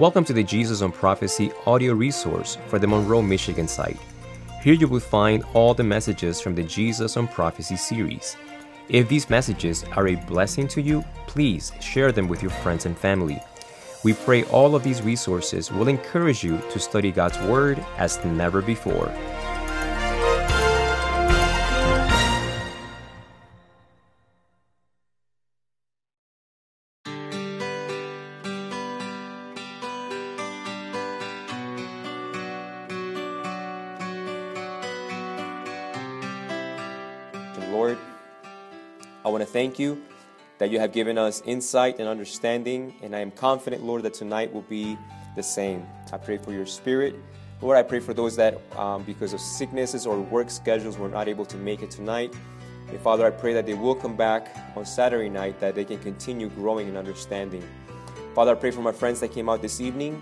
Welcome to the Jesus on Prophecy audio resource for the Monroe, Michigan site. Here you will find all the messages from the Jesus on Prophecy series. If these messages are a blessing to you, please share them with your friends and family. We pray all of these resources will encourage you to study God's Word as never before. Thank you that you have given us insight and understanding, and I am confident, Lord, that tonight will be the same. I pray for your spirit. Lord, I pray for those that, um, because of sicknesses or work schedules, were not able to make it tonight. And Father, I pray that they will come back on Saturday night, that they can continue growing in understanding. Father, I pray for my friends that came out this evening,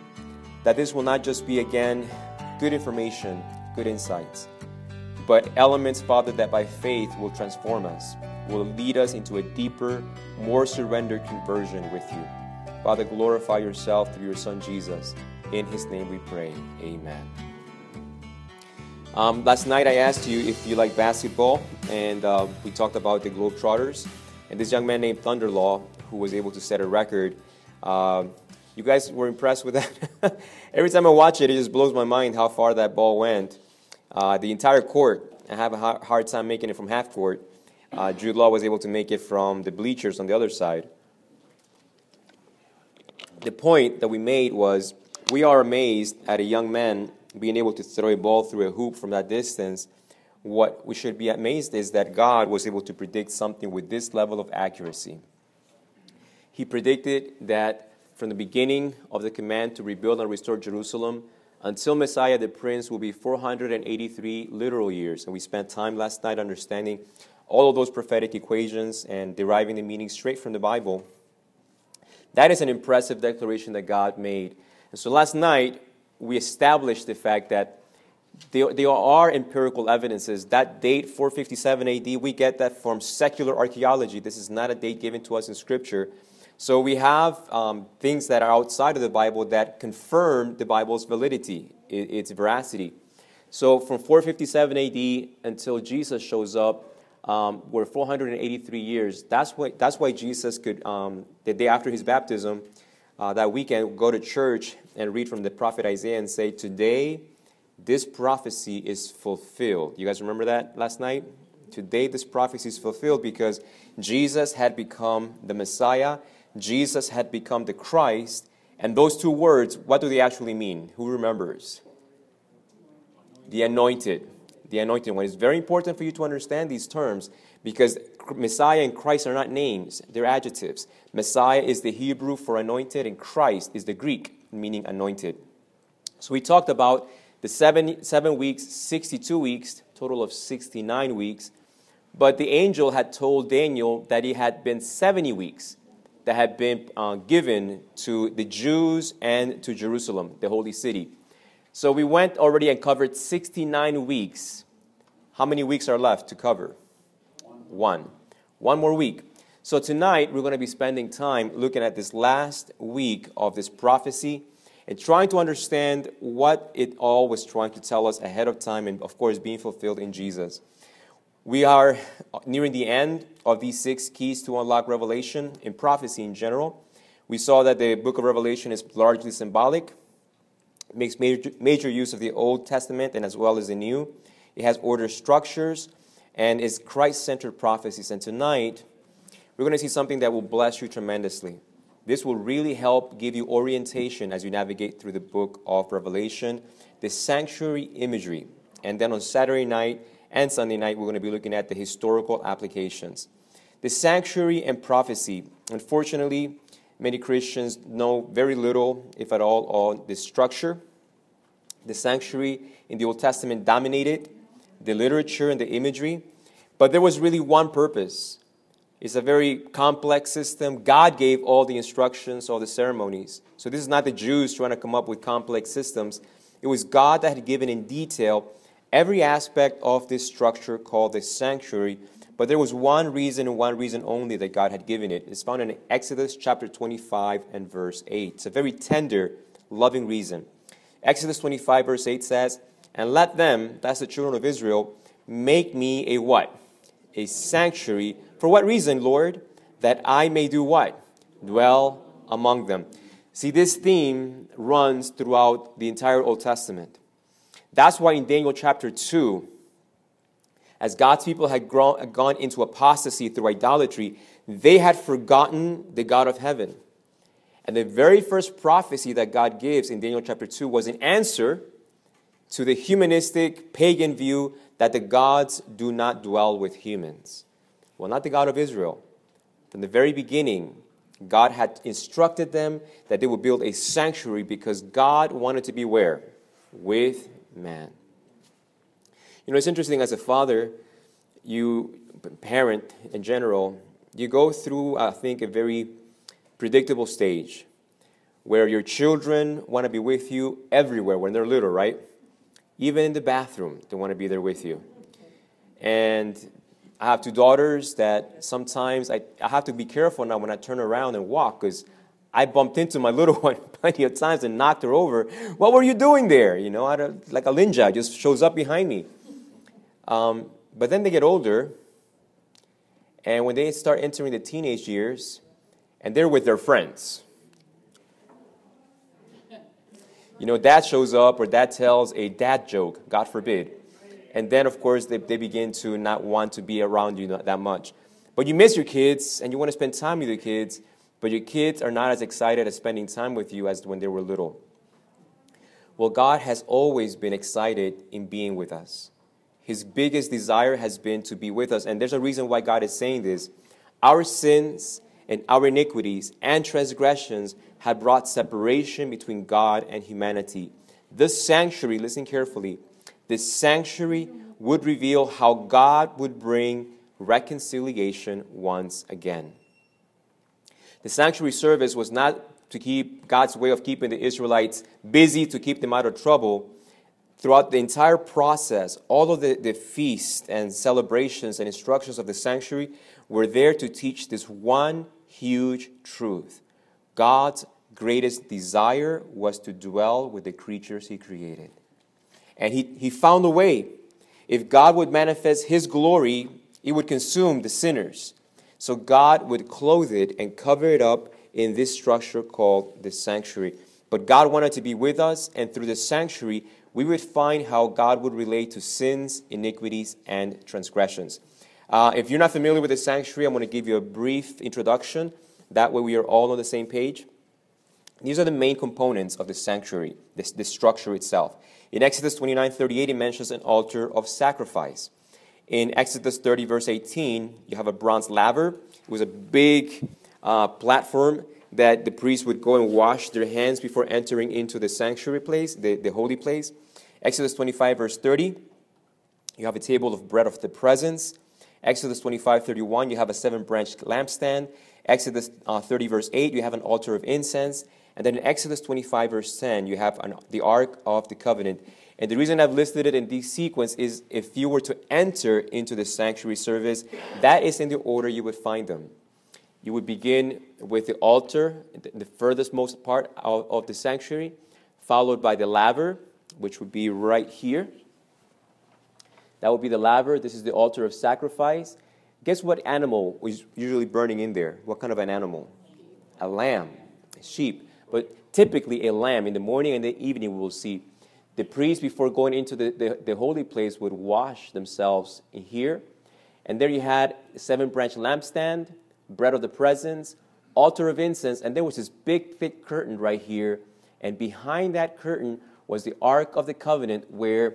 that this will not just be, again, good information, good insights, but elements, Father, that by faith will transform us, will lead us into a deeper, more surrendered conversion with you. Father, glorify yourself through your Son Jesus. In his name we pray. Amen. Um, last night I asked you if you like basketball, and uh, we talked about the Globetrotters. And this young man named Thunder Law, who was able to set a record, uh, you guys were impressed with that? Every time I watch it, it just blows my mind how far that ball went. Uh, the entire court, I have a hard time making it from half court. Uh, Jude Law was able to make it from the bleachers on the other side. The point that we made was we are amazed at a young man being able to throw a ball through a hoop from that distance. What we should be amazed is that God was able to predict something with this level of accuracy. He predicted that from the beginning of the command to rebuild and restore Jerusalem, until Messiah the Prince will be 483 literal years. And we spent time last night understanding all of those prophetic equations and deriving the meaning straight from the Bible. That is an impressive declaration that God made. And so last night, we established the fact that there, there are empirical evidences. That date, 457 AD, we get that from secular archaeology. This is not a date given to us in Scripture. So we have um, things that are outside of the Bible that confirm the Bible's validity, its veracity. So from 457 AD until Jesus shows up, um, we're 483 years. That's why, that's why Jesus could, um, the day after his baptism, uh, that weekend, go to church and read from the prophet Isaiah and say, Today, this prophecy is fulfilled. You guys remember that last night? Today, this prophecy is fulfilled because Jesus had become the Messiah Jesus had become the Christ. And those two words, what do they actually mean? Who remembers? The anointed. The anointed one. It's very important for you to understand these terms because Messiah and Christ are not names, they're adjectives. Messiah is the Hebrew for anointed, and Christ is the Greek, meaning anointed. So we talked about the seven, seven weeks, 62 weeks, total of 69 weeks. But the angel had told Daniel that he had been 70 weeks that had been uh, given to the Jews and to Jerusalem, the holy city. So we went already and covered 69 weeks. How many weeks are left to cover? One. One more week. So tonight we're going to be spending time looking at this last week of this prophecy and trying to understand what it all was trying to tell us ahead of time and, of course, being fulfilled in Jesus. We are nearing the end of these six keys to unlock revelation in prophecy in general. We saw that the book of Revelation is largely symbolic, it makes major, major use of the Old Testament and as well as the New. It has order structures and is Christ centered prophecies. And tonight, we're going to see something that will bless you tremendously. This will really help give you orientation as you navigate through the book of Revelation, the sanctuary imagery. And then on Saturday night, and Sunday night, we're going to be looking at the historical applications. The sanctuary and prophecy. Unfortunately, many Christians know very little, if at all, on the structure. The sanctuary in the Old Testament dominated the literature and the imagery, but there was really one purpose. It's a very complex system. God gave all the instructions, all the ceremonies. So this is not the Jews trying to come up with complex systems. It was God that had given in detail every aspect of this structure called the sanctuary, but there was one reason and one reason only that God had given it. It's found in Exodus chapter 25 and verse 8. It's a very tender loving reason. Exodus 25, verse 8 says, And let them, that's the children of Israel, make me a what? A sanctuary. For what reason, Lord? That I may do what? Dwell among them. See, this theme runs throughout the entire Old Testament. That's why in Daniel chapter 2, as God's people had grown, gone into apostasy through idolatry, they had forgotten the God of heaven. And the very first prophecy that God gives in Daniel chapter 2 was an answer to the humanistic pagan view that the gods do not dwell with humans. Well, not the God of Israel. From the very beginning, God had instructed them that they would build a sanctuary because God wanted to be where? With man. You know, it's interesting as a father, you, parent in general, you go through, I think, a very predictable stage where your children want to be with you everywhere when they're little, right? Even in the bathroom, they want to be there with you. And I have two daughters that sometimes I, I have to be careful now when I turn around and walk because I bumped into my little one plenty of times and knocked her over. What were you doing there? You know, like a ninja, just shows up behind me. Um, but then they get older, and when they start entering the teenage years, and they're with their friends. You know, dad shows up or dad tells a dad joke, God forbid. And then, of course, they, they begin to not want to be around you that much. But you miss your kids and you want to spend time with your kids, but your kids are not as excited as spending time with you as when they were little. Well, God has always been excited in being with us. His biggest desire has been to be with us. And there's a reason why God is saying this. Our sins and our iniquities and transgressions had brought separation between God and humanity. This sanctuary, listen carefully, this sanctuary would reveal how God would bring reconciliation once again. The sanctuary service was not to keep God's way of keeping the Israelites busy to keep them out of trouble throughout the entire process, all of the, the feasts and celebrations and instructions of the sanctuary were there to teach this one huge truth. God's greatest desire was to dwell with the creatures he created. And he, he found a way. If God would manifest his glory, it would consume the sinners. So God would clothe it and cover it up in this structure called the sanctuary. But God wanted to be with us, and through the sanctuary, we would find how God would relate to sins, iniquities, and transgressions. Uh, if you're not familiar with the sanctuary, I'm going to give you a brief introduction. That way, we are all on the same page. These are the main components of the sanctuary, this, this structure itself. In Exodus 29 38, it mentions an altar of sacrifice. In Exodus 30, verse 18, you have a bronze laver. It was a big uh, platform that the priests would go and wash their hands before entering into the sanctuary place, the, the holy place. Exodus 25, verse 30, you have a table of bread of the presence. Exodus 25, 31, you have a seven branched lampstand. Exodus uh, 30, verse 8, you have an altar of incense. And then in Exodus 25, verse 10, you have an, the Ark of the Covenant. And the reason I've listed it in this sequence is if you were to enter into the sanctuary service, that is in the order you would find them. You would begin with the altar, the furthest most part of, of the sanctuary, followed by the laver, which would be right here. That would be the laver. This is the altar of sacrifice. Guess what animal was usually burning in there? What kind of an animal? A lamb, a sheep. But typically, a lamb. In the morning and the evening, we will see the priests, before going into the, the, the holy place, would wash themselves in here. And there you had seven branch lampstand, bread of the presence, altar of incense, and there was this big, thick curtain right here. And behind that curtain was the Ark of the Covenant, where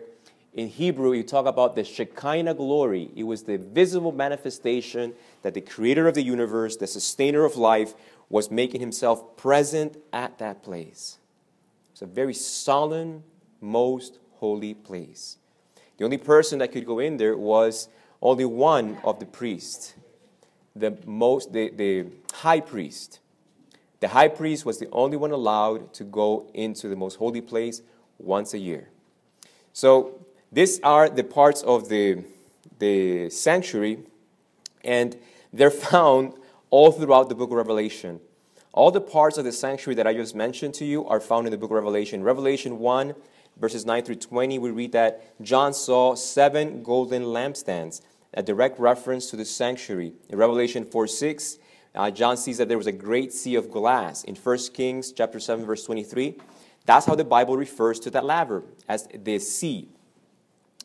in Hebrew you talk about the Shekinah glory. It was the visible manifestation that the creator of the universe, the sustainer of life, was making himself present at that place. It's a very solemn, most holy place. The only person that could go in there was only one of the priests, the most the, the high priest. The high priest was the only one allowed to go into the most holy place once a year. So these are the parts of the, the sanctuary, and they're found all throughout the book of Revelation. All the parts of the sanctuary that I just mentioned to you are found in the book of Revelation. Revelation 1, verses 9 through 20, we read that John saw seven golden lampstands, a direct reference to the sanctuary. In Revelation 4 6, uh, John sees that there was a great sea of glass. In 1 Kings chapter 7, verse 23, that's how the Bible refers to that laver, as the sea.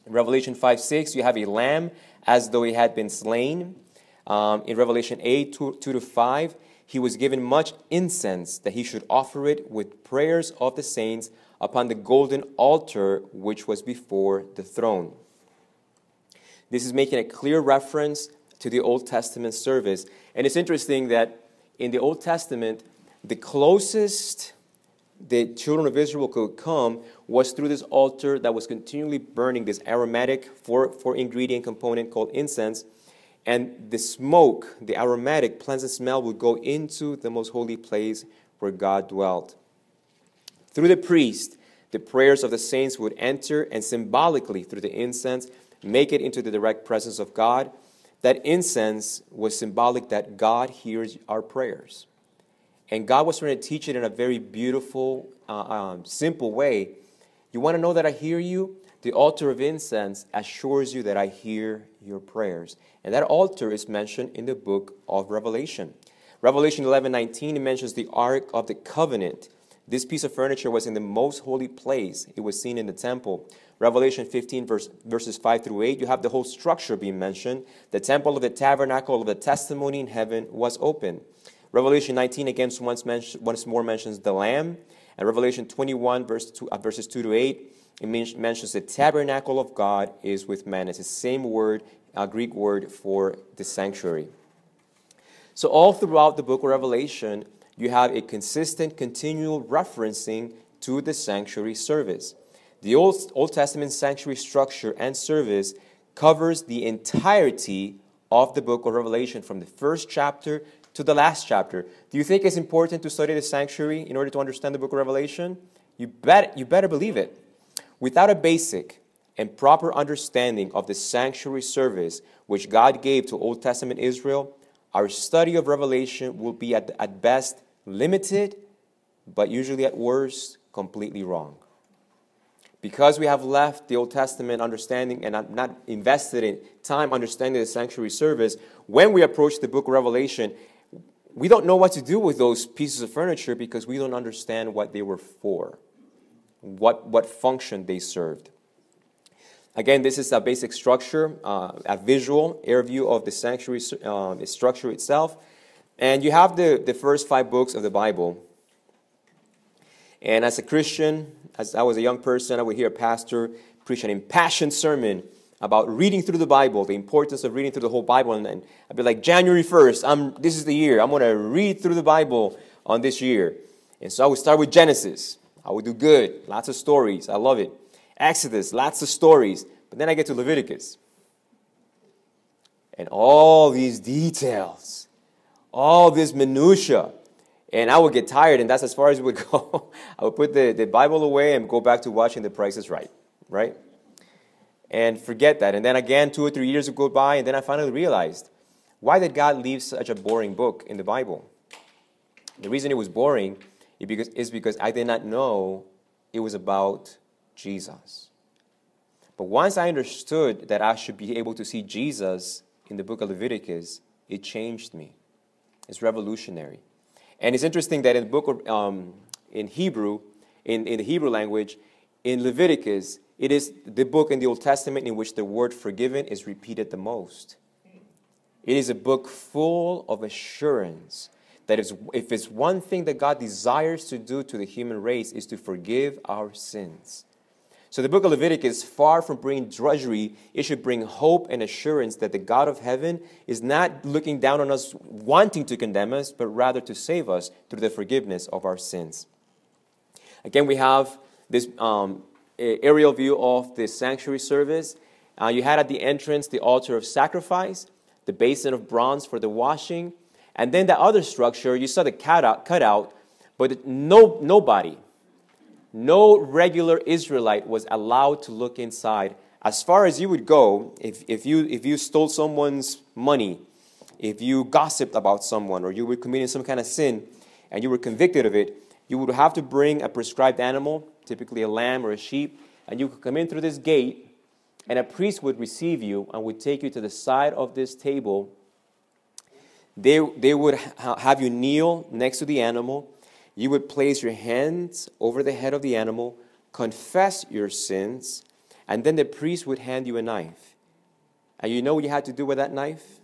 In Revelation 5 6, you have a lamb as though he had been slain. Um, in Revelation 8 2, 2 to 5, he was given much incense that he should offer it with prayers of the saints upon the golden altar which was before the throne. This is making a clear reference to the Old Testament service. And it's interesting that in the Old Testament, the closest the children of Israel could come was through this altar that was continually burning this aromatic four, four ingredient component called incense and the smoke, the aromatic, pleasant smell, would go into the most holy place where God dwelt. Through the priest, the prayers of the saints would enter, and symbolically, through the incense, make it into the direct presence of God. That incense was symbolic that God hears our prayers. And God was trying to teach it in a very beautiful, uh, um, simple way. You want to know that I hear you? The altar of incense assures you that I hear your prayers. And that altar is mentioned in the book of Revelation. Revelation 11 19, it mentions the Ark of the Covenant. This piece of furniture was in the most holy place. It was seen in the temple. Revelation 15, verse, verses 5 through 8, you have the whole structure being mentioned. The temple of the tabernacle of the testimony in heaven was open. Revelation 19 again once, mention, once more mentions the Lamb. And Revelation 21, verse two, uh, verses 2 to 8, it mentions the tabernacle of God is with man. It's the same word, a Greek word for the sanctuary. So, all throughout the book of Revelation, you have a consistent, continual referencing to the sanctuary service. The Old, Old Testament sanctuary structure and service covers the entirety of the book of Revelation from the first chapter to the last chapter. Do you think it's important to study the sanctuary in order to understand the book of Revelation? You, bet, you better believe it. Without a basic and proper understanding of the sanctuary service which God gave to Old Testament Israel, our study of Revelation will be at, at best limited, but usually at worst completely wrong. Because we have left the Old Testament understanding and not invested in time understanding the sanctuary service, when we approach the book of Revelation, we don't know what to do with those pieces of furniture because we don't understand what they were for what, what function they served. Again, this is a basic structure, uh, a visual air view of the sanctuary uh, the structure itself. And you have the, the first five books of the Bible. And as a Christian, as I was a young person, I would hear a pastor preach an impassioned sermon about reading through the Bible, the importance of reading through the whole Bible. And, and I'd be like, January 1st, I'm, this is the year. I'm going to read through the Bible on this year. And so I would start with Genesis. I would do good. Lots of stories. I love it. Exodus, lots of stories. But then I get to Leviticus. And all these details, all this minutia. And I would get tired, and that's as far as it would go. I would put the, the Bible away and go back to watching The Price is Right, right? And forget that. And then again, two or three years would go by, and then I finally realized why did God leave such a boring book in the Bible? The reason it was boring is because I did not know it was about Jesus. But once I understood that I should be able to see Jesus in the book of Leviticus, it changed me. It's revolutionary. And it's interesting that in the book of, um, in Hebrew, in, in the Hebrew language, in Leviticus, it is the book in the Old Testament in which the word forgiven is repeated the most. It is a book full of assurance that if, it's one thing that God desires to do to the human race is to forgive our sins. So the book of Leviticus, far from bringing drudgery, it should bring hope and assurance that the God of heaven is not looking down on us wanting to condemn us, but rather to save us through the forgiveness of our sins. Again, we have this um, aerial view of the sanctuary service. Uh, you had at the entrance the altar of sacrifice, the basin of bronze for the washing, and then the other structure, you saw the cutout, cutout but no, nobody, no regular Israelite was allowed to look inside. As far as you would go, if, if, you, if you stole someone's money, if you gossiped about someone, or you were committing some kind of sin, and you were convicted of it, you would have to bring a prescribed animal, typically a lamb or a sheep, and you could come in through this gate, and a priest would receive you and would take you to the side of this table. They, they would ha- have you kneel next to the animal. You would place your hands over the head of the animal, confess your sins, and then the priest would hand you a knife. And you know what you had to do with that knife?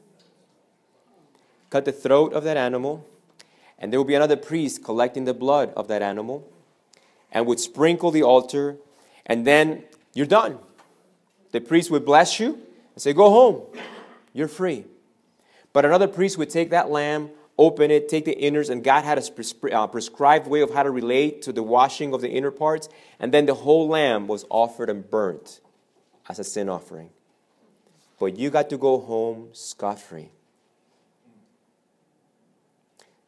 Cut the throat of that animal, and there would be another priest collecting the blood of that animal and would sprinkle the altar, and then you're done. The priest would bless you and say, Go home, you're free. But another priest would take that lamb, open it, take the innards, and God had a uh, prescribed way of how to relate to the washing of the inner parts, and then the whole lamb was offered and burnt as a sin offering. But you got to go home scot free.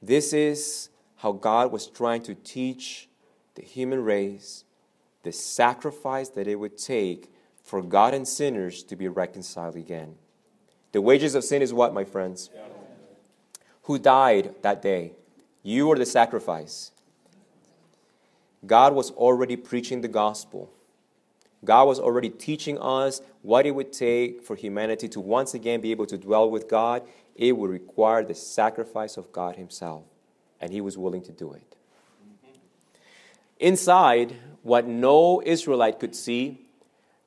This is how God was trying to teach the human race the sacrifice that it would take for God and sinners to be reconciled again. The wages of sin is what, my friends? Who died that day? You or the sacrifice? God was already preaching the gospel. God was already teaching us what it would take for humanity to once again be able to dwell with God. It would require the sacrifice of God Himself, and He was willing to do it. Inside, what no Israelite could see,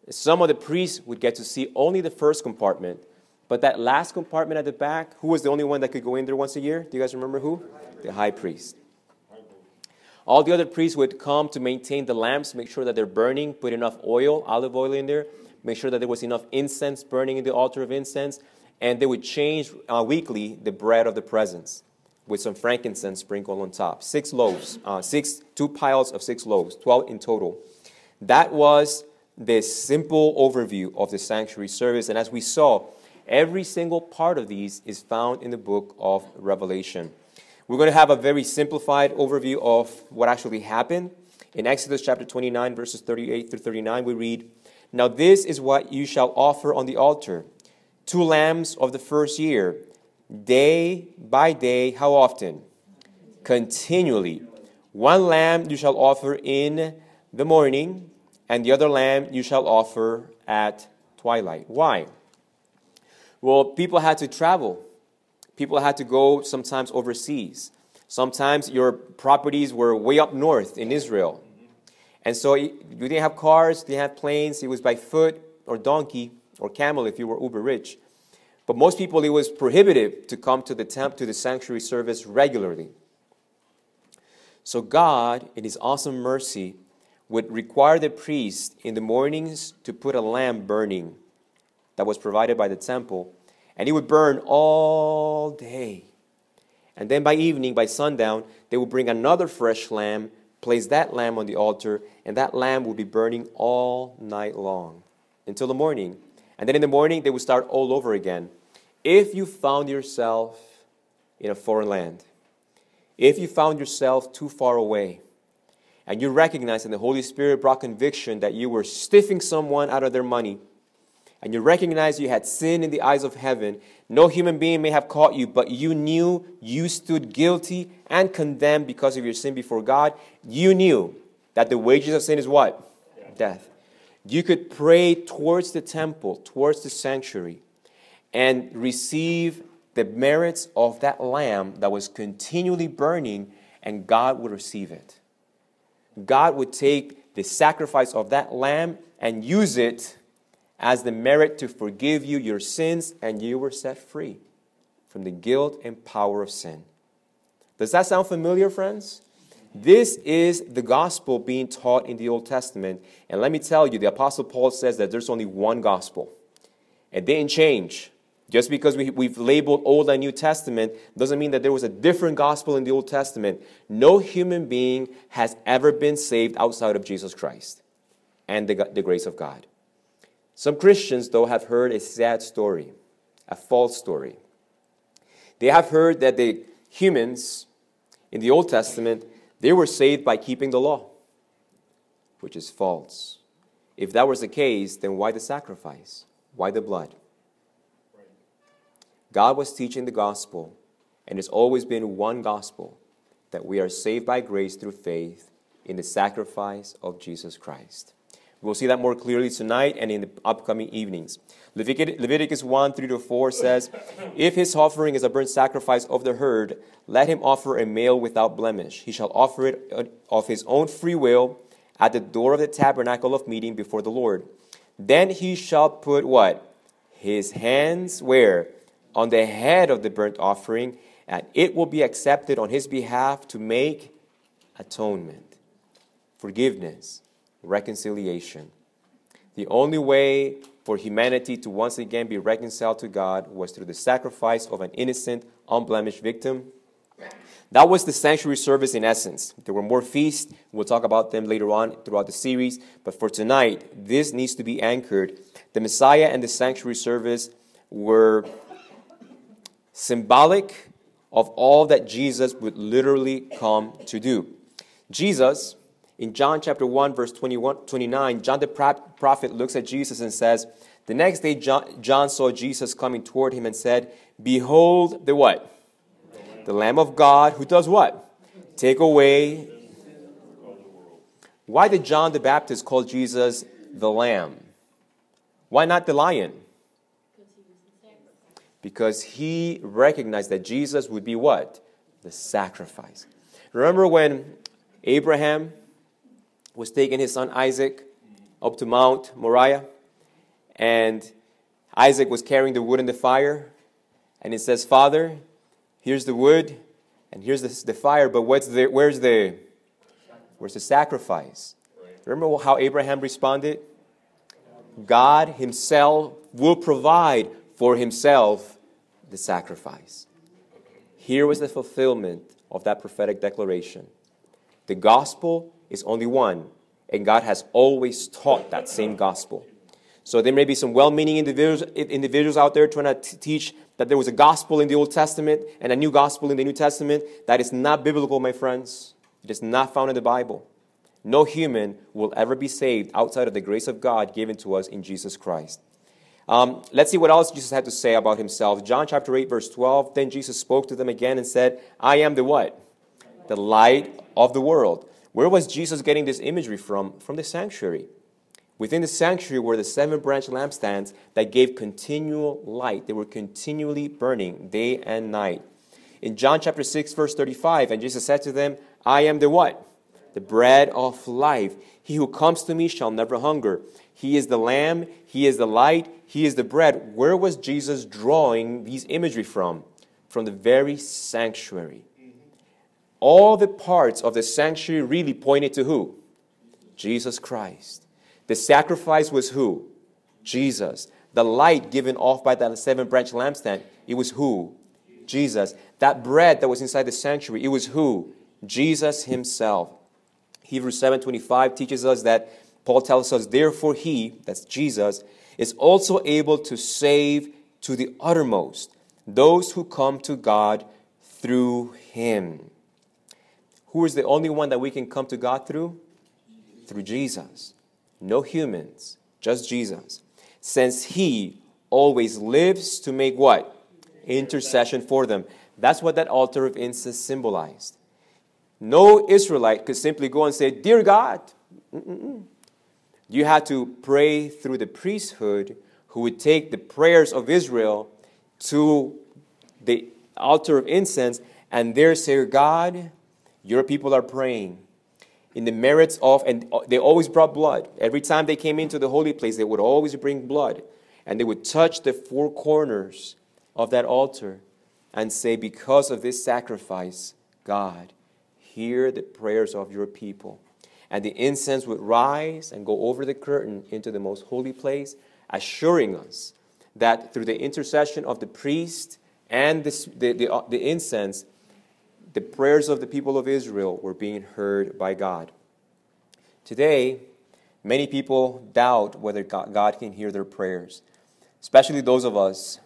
some of the priests would get to see only the first compartment, but that last compartment at the back, who was the only one that could go in there once a year? Do you guys remember who? The high priest. All the other priests would come to maintain the lamps, make sure that they're burning, put enough oil, olive oil in there, make sure that there was enough incense burning in the altar of incense, and they would change uh, weekly the bread of the presence with some frankincense sprinkled on top. Six loaves, uh, six, two piles of six loaves, 12 in total. That was the simple overview of the sanctuary service. And as we saw, every single part of these is found in the book of Revelation. We're going to have a very simplified overview of what actually happened. In Exodus chapter 29, verses 38 through 39, we read, Now this is what you shall offer on the altar two lambs of the first year day by day, how often? Continually. One lamb you shall offer in the morning, and the other lamb you shall offer at twilight. Why? Well, people had to travel. People had to go sometimes overseas. Sometimes your properties were way up north in Israel. And so you didn't have cars, you didn't have planes, it was by foot or donkey or camel if you were uber rich. But most people, it was prohibitive to come to the temp to the sanctuary service regularly. So God, in His awesome mercy, would require the priest in the mornings to put a lamp burning that was provided by the temple, and he would burn all day. And then by evening, by sundown, they would bring another fresh lamb, place that lamb on the altar, and that lamb would be burning all night long until the morning. And then in the morning, they would start all over again. If you found yourself in a foreign land, if you found yourself too far away, and you recognize that the Holy Spirit brought conviction that you were stiffing someone out of their money, and you recognize you had sin in the eyes of heaven, no human being may have caught you, but you knew you stood guilty and condemned because of your sin before God. You knew that the wages of sin is what? Death. You could pray towards the temple, towards the sanctuary and receive the merits of that lamb that was continually burning, and God would receive it. God would take the sacrifice of that lamb and use it as the merit to forgive you your sins, and you were set free from the guilt and power of sin. Does that sound familiar, friends? This is the gospel being taught in the Old Testament. And let me tell you, the Apostle Paul says that there's only one gospel. It didn't change. Just because we, we've labeled Old and New Testament doesn't mean that there was a different gospel in the Old Testament. No human being has ever been saved outside of Jesus Christ and the, the grace of God. Some Christians, though, have heard a sad story, a false story. They have heard that the humans in the Old Testament, they were saved by keeping the law, which is false. If that was the case, then why the sacrifice? Why the blood? God was teaching the gospel, and it's always been one gospel that we are saved by grace through faith in the sacrifice of Jesus Christ. We'll see that more clearly tonight and in the upcoming evenings. Leviticus 1 3 to 4 says, If his offering is a burnt sacrifice of the herd, let him offer a male without blemish. He shall offer it uh, of his own free will at the door of the tabernacle of meeting before the Lord. Then he shall put what? His hands where? On the head of the burnt offering, and it will be accepted on his behalf to make atonement, forgiveness, reconciliation. The only way for humanity to once again be reconciled to God was through the sacrifice of an innocent, unblemished victim. That was the sanctuary service in essence. There were more feasts. We'll talk about them later on throughout the series. But for tonight, this needs to be anchored. The Messiah and the sanctuary service were symbolic of all that Jesus would literally come to do. Jesus in John chapter 1, verse 21, 29, John the prophet looks at Jesus and says, The next day John, John saw Jesus coming toward him and said, Behold the what? The Lamb of God who does what? Take away. Why did John the Baptist call Jesus the Lamb? Why not the lion? Because he recognized that Jesus would be what? The sacrifice. Remember when Abraham was taking his son Isaac up to Mount Moriah, and Isaac was carrying the wood and the fire, and it says, Father, here's the wood, and here's the, the fire, but what's the, where's the where's the sacrifice? Remember how Abraham responded? God Himself will provide for Himself the sacrifice. Here was the fulfillment of that prophetic declaration. The gospel is only one, and God has always taught that same gospel. So there may be some well meaning individuals, individuals out there trying to teach that there was a gospel in the Old Testament and a new gospel in the New Testament. That is not biblical, my friends. It is not found in the Bible. No human will ever be saved outside of the grace of God given to us in Jesus Christ. Um, let's see what else Jesus had to say about himself. John chapter 8, verse 12. Then Jesus spoke to them again and said, I am the what? The light of the world. Where was Jesus getting this imagery from? From the sanctuary. Within the sanctuary were the seven branch lampstands that gave continual light. They were continually burning day and night. In John chapter 6, verse 35, and Jesus said to them, I am the what? The bread of life. He who comes to me shall never hunger. He is the lamb, he is the light, he is the bread. Where was Jesus drawing these imagery from? From the very sanctuary all the parts of the sanctuary really pointed to who? Jesus Christ. The sacrifice was who? Jesus. The light given off by that seven branch lampstand, it was who? Jesus. That bread that was inside the sanctuary, it was who? Jesus himself. Hebrews 7:25 teaches us that Paul tells us, therefore he, that's Jesus, is also able to save to the uttermost those who come to God through him. Who is the only one that we can come to God through? Through Jesus. No humans, just Jesus. Since He always lives to make what? Intercession for them. That's what that altar of incense symbolized. No Israelite could simply go and say, Dear God. Mm-mm-mm. You had to pray through the priesthood who would take the prayers of Israel to the altar of incense and there say, God, your people are praying in the merits of, and they always brought blood. Every time they came into the holy place, they would always bring blood. And they would touch the four corners of that altar and say, Because of this sacrifice, God, hear the prayers of your people. And the incense would rise and go over the curtain into the most holy place, assuring us that through the intercession of the priest and the, the, the, uh, the incense, the prayers of the people of Israel were being heard by God. Today, many people doubt whether God can hear their prayers, especially those of us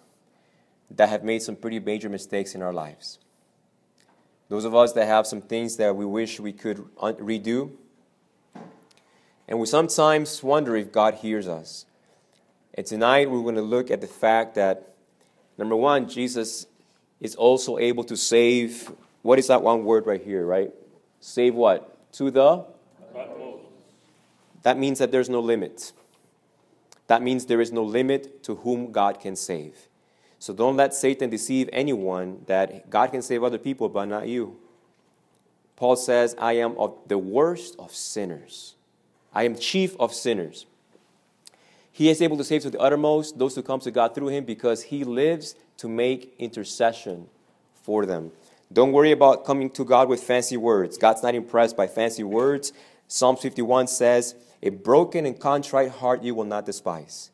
that have made some pretty major mistakes in our lives. Those of us that have some things that we wish we could redo. And we sometimes wonder if God hears us. And tonight we're going to look at the fact that, number one, Jesus is also able to save what is that one word right here, right? Save what? To the? That means that there's no limit. That means there is no limit to whom God can save. So don't let Satan deceive anyone that God can save other people, but not you. Paul says, I am of the worst of sinners. I am chief of sinners. He is able to save to the uttermost those who come to God through him because he lives to make intercession for them. Don't worry about coming to God with fancy words. God's not impressed by fancy words. Psalm 51 says, A broken and contrite heart you will not despise.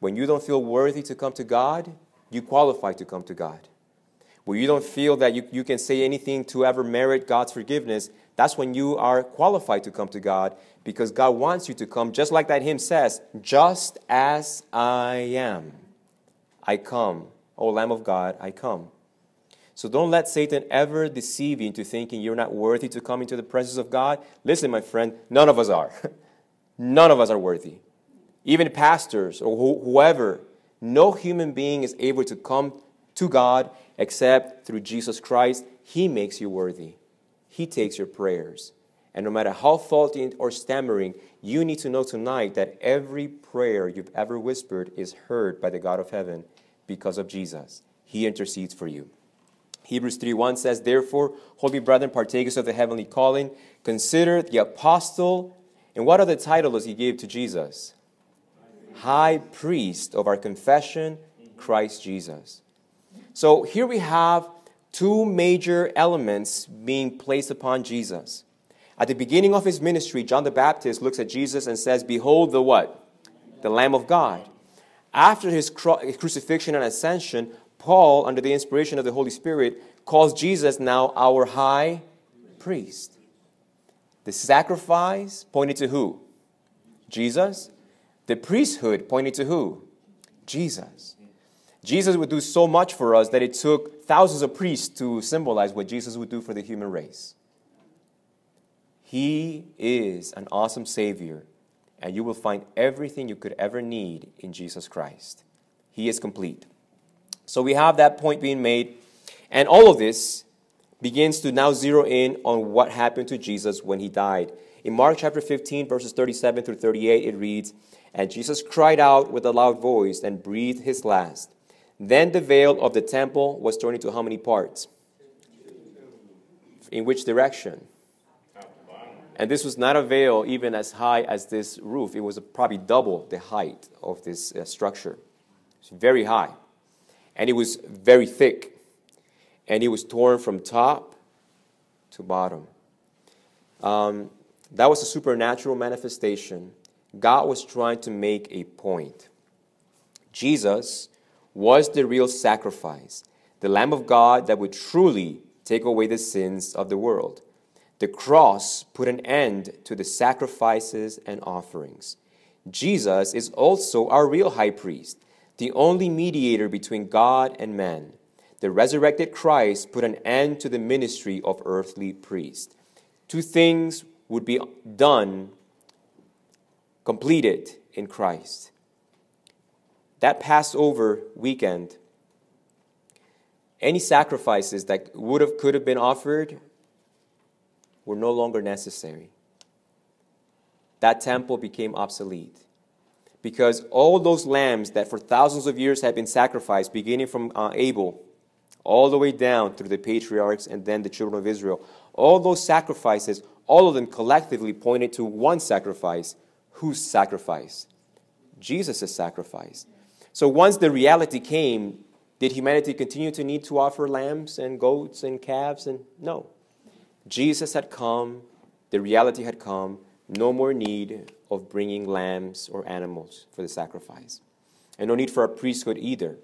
When you don't feel worthy to come to God, you qualify to come to God. When you don't feel that you, you can say anything to ever merit God's forgiveness, that's when you are qualified to come to God because God wants you to come, just like that hymn says, just as I am. I come. O Lamb of God, I come. So don't let Satan ever deceive you into thinking you're not worthy to come into the presence of God. Listen, my friend, none of us are. none of us are worthy. Even pastors or wh- whoever, no human being is able to come to God except through Jesus Christ. He makes you worthy, He takes your prayers. And no matter how faulty or stammering, you need to know tonight that every prayer you've ever whispered is heard by the God of heaven because of Jesus. He intercedes for you. Hebrews 3:1 says, Therefore, holy brethren, partakers of the heavenly calling, consider the apostle. And what are the titles he gave to Jesus? High priest of our confession, Christ Jesus. So here we have two major elements being placed upon Jesus. At the beginning of his ministry, John the Baptist looks at Jesus and says, Behold the what? The Lamb of God. After his crucifixion and ascension, Paul, under the inspiration of the Holy Spirit, calls Jesus now our high priest. The sacrifice pointed to who? Jesus. The priesthood pointed to who? Jesus. Jesus would do so much for us that it took thousands of priests to symbolize what Jesus would do for the human race. He is an awesome Savior, and you will find everything you could ever need in Jesus Christ. He is complete. So we have that point being made. And all of this begins to now zero in on what happened to Jesus when he died. In Mark chapter 15, verses 37 through 38, it reads, And Jesus cried out with a loud voice and breathed his last. Then the veil of the temple was torn into how many parts? In which direction? And this was not a veil even as high as this roof. It was probably double the height of this uh, structure. It's very high and it was very thick, and it was torn from top to bottom. Um, that was a supernatural manifestation. God was trying to make a point. Jesus was the real sacrifice, the Lamb of God that would truly take away the sins of the world. The cross put an end to the sacrifices and offerings. Jesus is also our real high priest the only mediator between God and man. The resurrected Christ put an end to the ministry of earthly priests. Two things would be done, completed in Christ. That Passover weekend, any sacrifices that would have could have been offered were no longer necessary. That temple became obsolete because all those lambs that for thousands of years had been sacrificed, beginning from uh, Abel all the way down through the patriarchs and then the children of Israel, all those sacrifices, all of them collectively pointed to one sacrifice. Whose sacrifice? Jesus' sacrifice. So once the reality came, did humanity continue to need to offer lambs and goats and calves? And no. Jesus had come, the reality had come, no more need of bringing lambs or animals for the sacrifice. And no need for a priesthood either.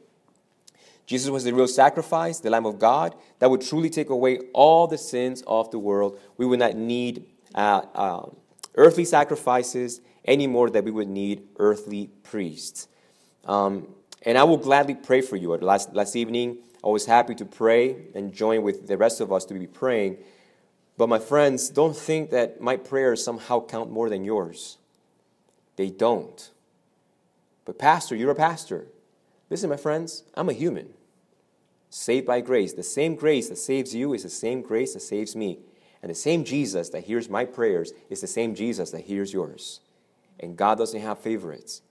Jesus was the real sacrifice, the Lamb of God, that would truly take away all the sins of the world. We would not need uh, uh, earthly sacrifices any more than we would need earthly priests. Um, and I will gladly pray for you. Last, last evening, I was happy to pray and join with the rest of us to be praying. But my friends, don't think that my prayers somehow count more than yours. They don't. But, Pastor, you're a pastor. Listen, my friends, I'm a human. Saved by grace. The same grace that saves you is the same grace that saves me. And the same Jesus that hears my prayers is the same Jesus that hears yours. And God doesn't have favorites.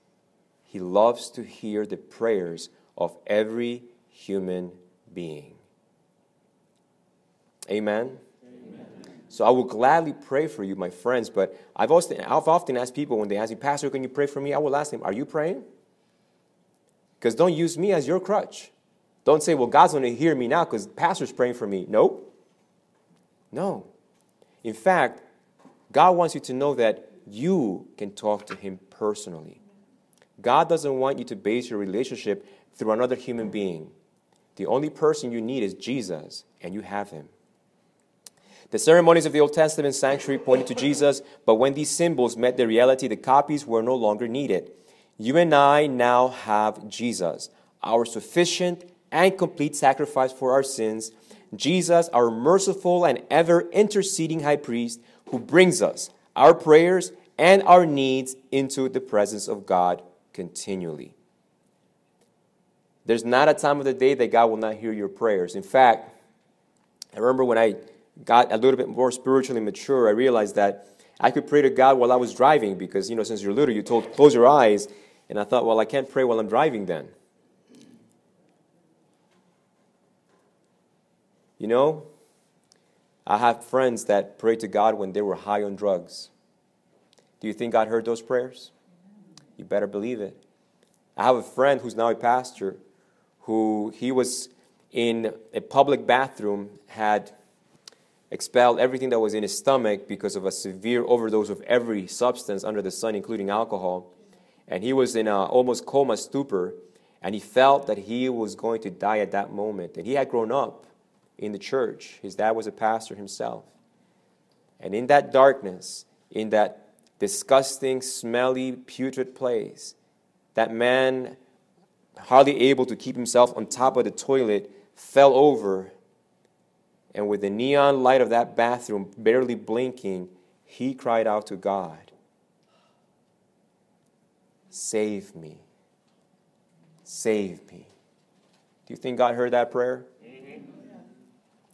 He loves to hear the prayers of every human being. Amen. So I will gladly pray for you, my friends. But I've often, I've often asked people when they ask me, Pastor, can you pray for me? I will ask them, Are you praying? Because don't use me as your crutch. Don't say, Well, God's going to hear me now because Pastor's praying for me. Nope. No. In fact, God wants you to know that you can talk to Him personally. God doesn't want you to base your relationship through another human being. The only person you need is Jesus, and you have Him. The ceremonies of the Old Testament sanctuary pointed to Jesus, but when these symbols met the reality, the copies were no longer needed. You and I now have Jesus, our sufficient and complete sacrifice for our sins. Jesus, our merciful and ever interceding high priest, who brings us our prayers and our needs into the presence of God continually. There's not a time of the day that God will not hear your prayers. In fact, I remember when I got a little bit more spiritually mature, I realized that I could pray to God while I was driving because, you know, since you're little, you told close your eyes. And I thought, well, I can't pray while I'm driving then. You know, I have friends that prayed to God when they were high on drugs. Do you think God heard those prayers? You better believe it. I have a friend who's now a pastor who he was in a public bathroom, had expelled everything that was in his stomach because of a severe overdose of every substance under the sun, including alcohol. And he was in a almost coma stupor, and he felt that he was going to die at that moment. And he had grown up in the church. His dad was a pastor himself. And in that darkness, in that disgusting, smelly, putrid place, that man, hardly able to keep himself on top of the toilet, fell over and with the neon light of that bathroom barely blinking, he cried out to God, Save me. Save me. Do you think God heard that prayer? Mm-hmm.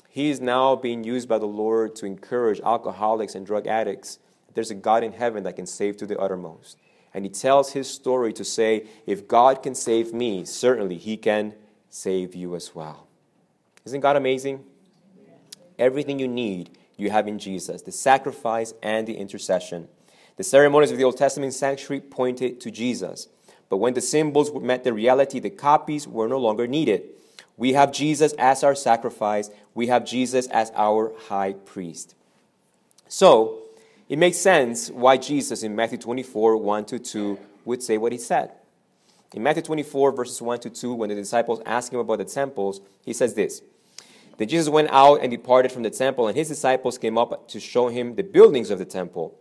He is now being used by the Lord to encourage alcoholics and drug addicts. There's a God in heaven that can save to the uttermost. And he tells his story to say, if God can save me, certainly he can save you as well. Isn't God amazing? Everything you need, you have in Jesus the sacrifice and the intercession. The ceremonies of the Old Testament sanctuary pointed to Jesus. But when the symbols met the reality, the copies were no longer needed. We have Jesus as our sacrifice, we have Jesus as our high priest. So, it makes sense why Jesus in Matthew 24, 1 to 2 would say what he said. In Matthew 24, verses 1 to 2, when the disciples ask him about the temples, he says this then Jesus went out and departed from the temple, and his disciples came up to show him the buildings of the temple.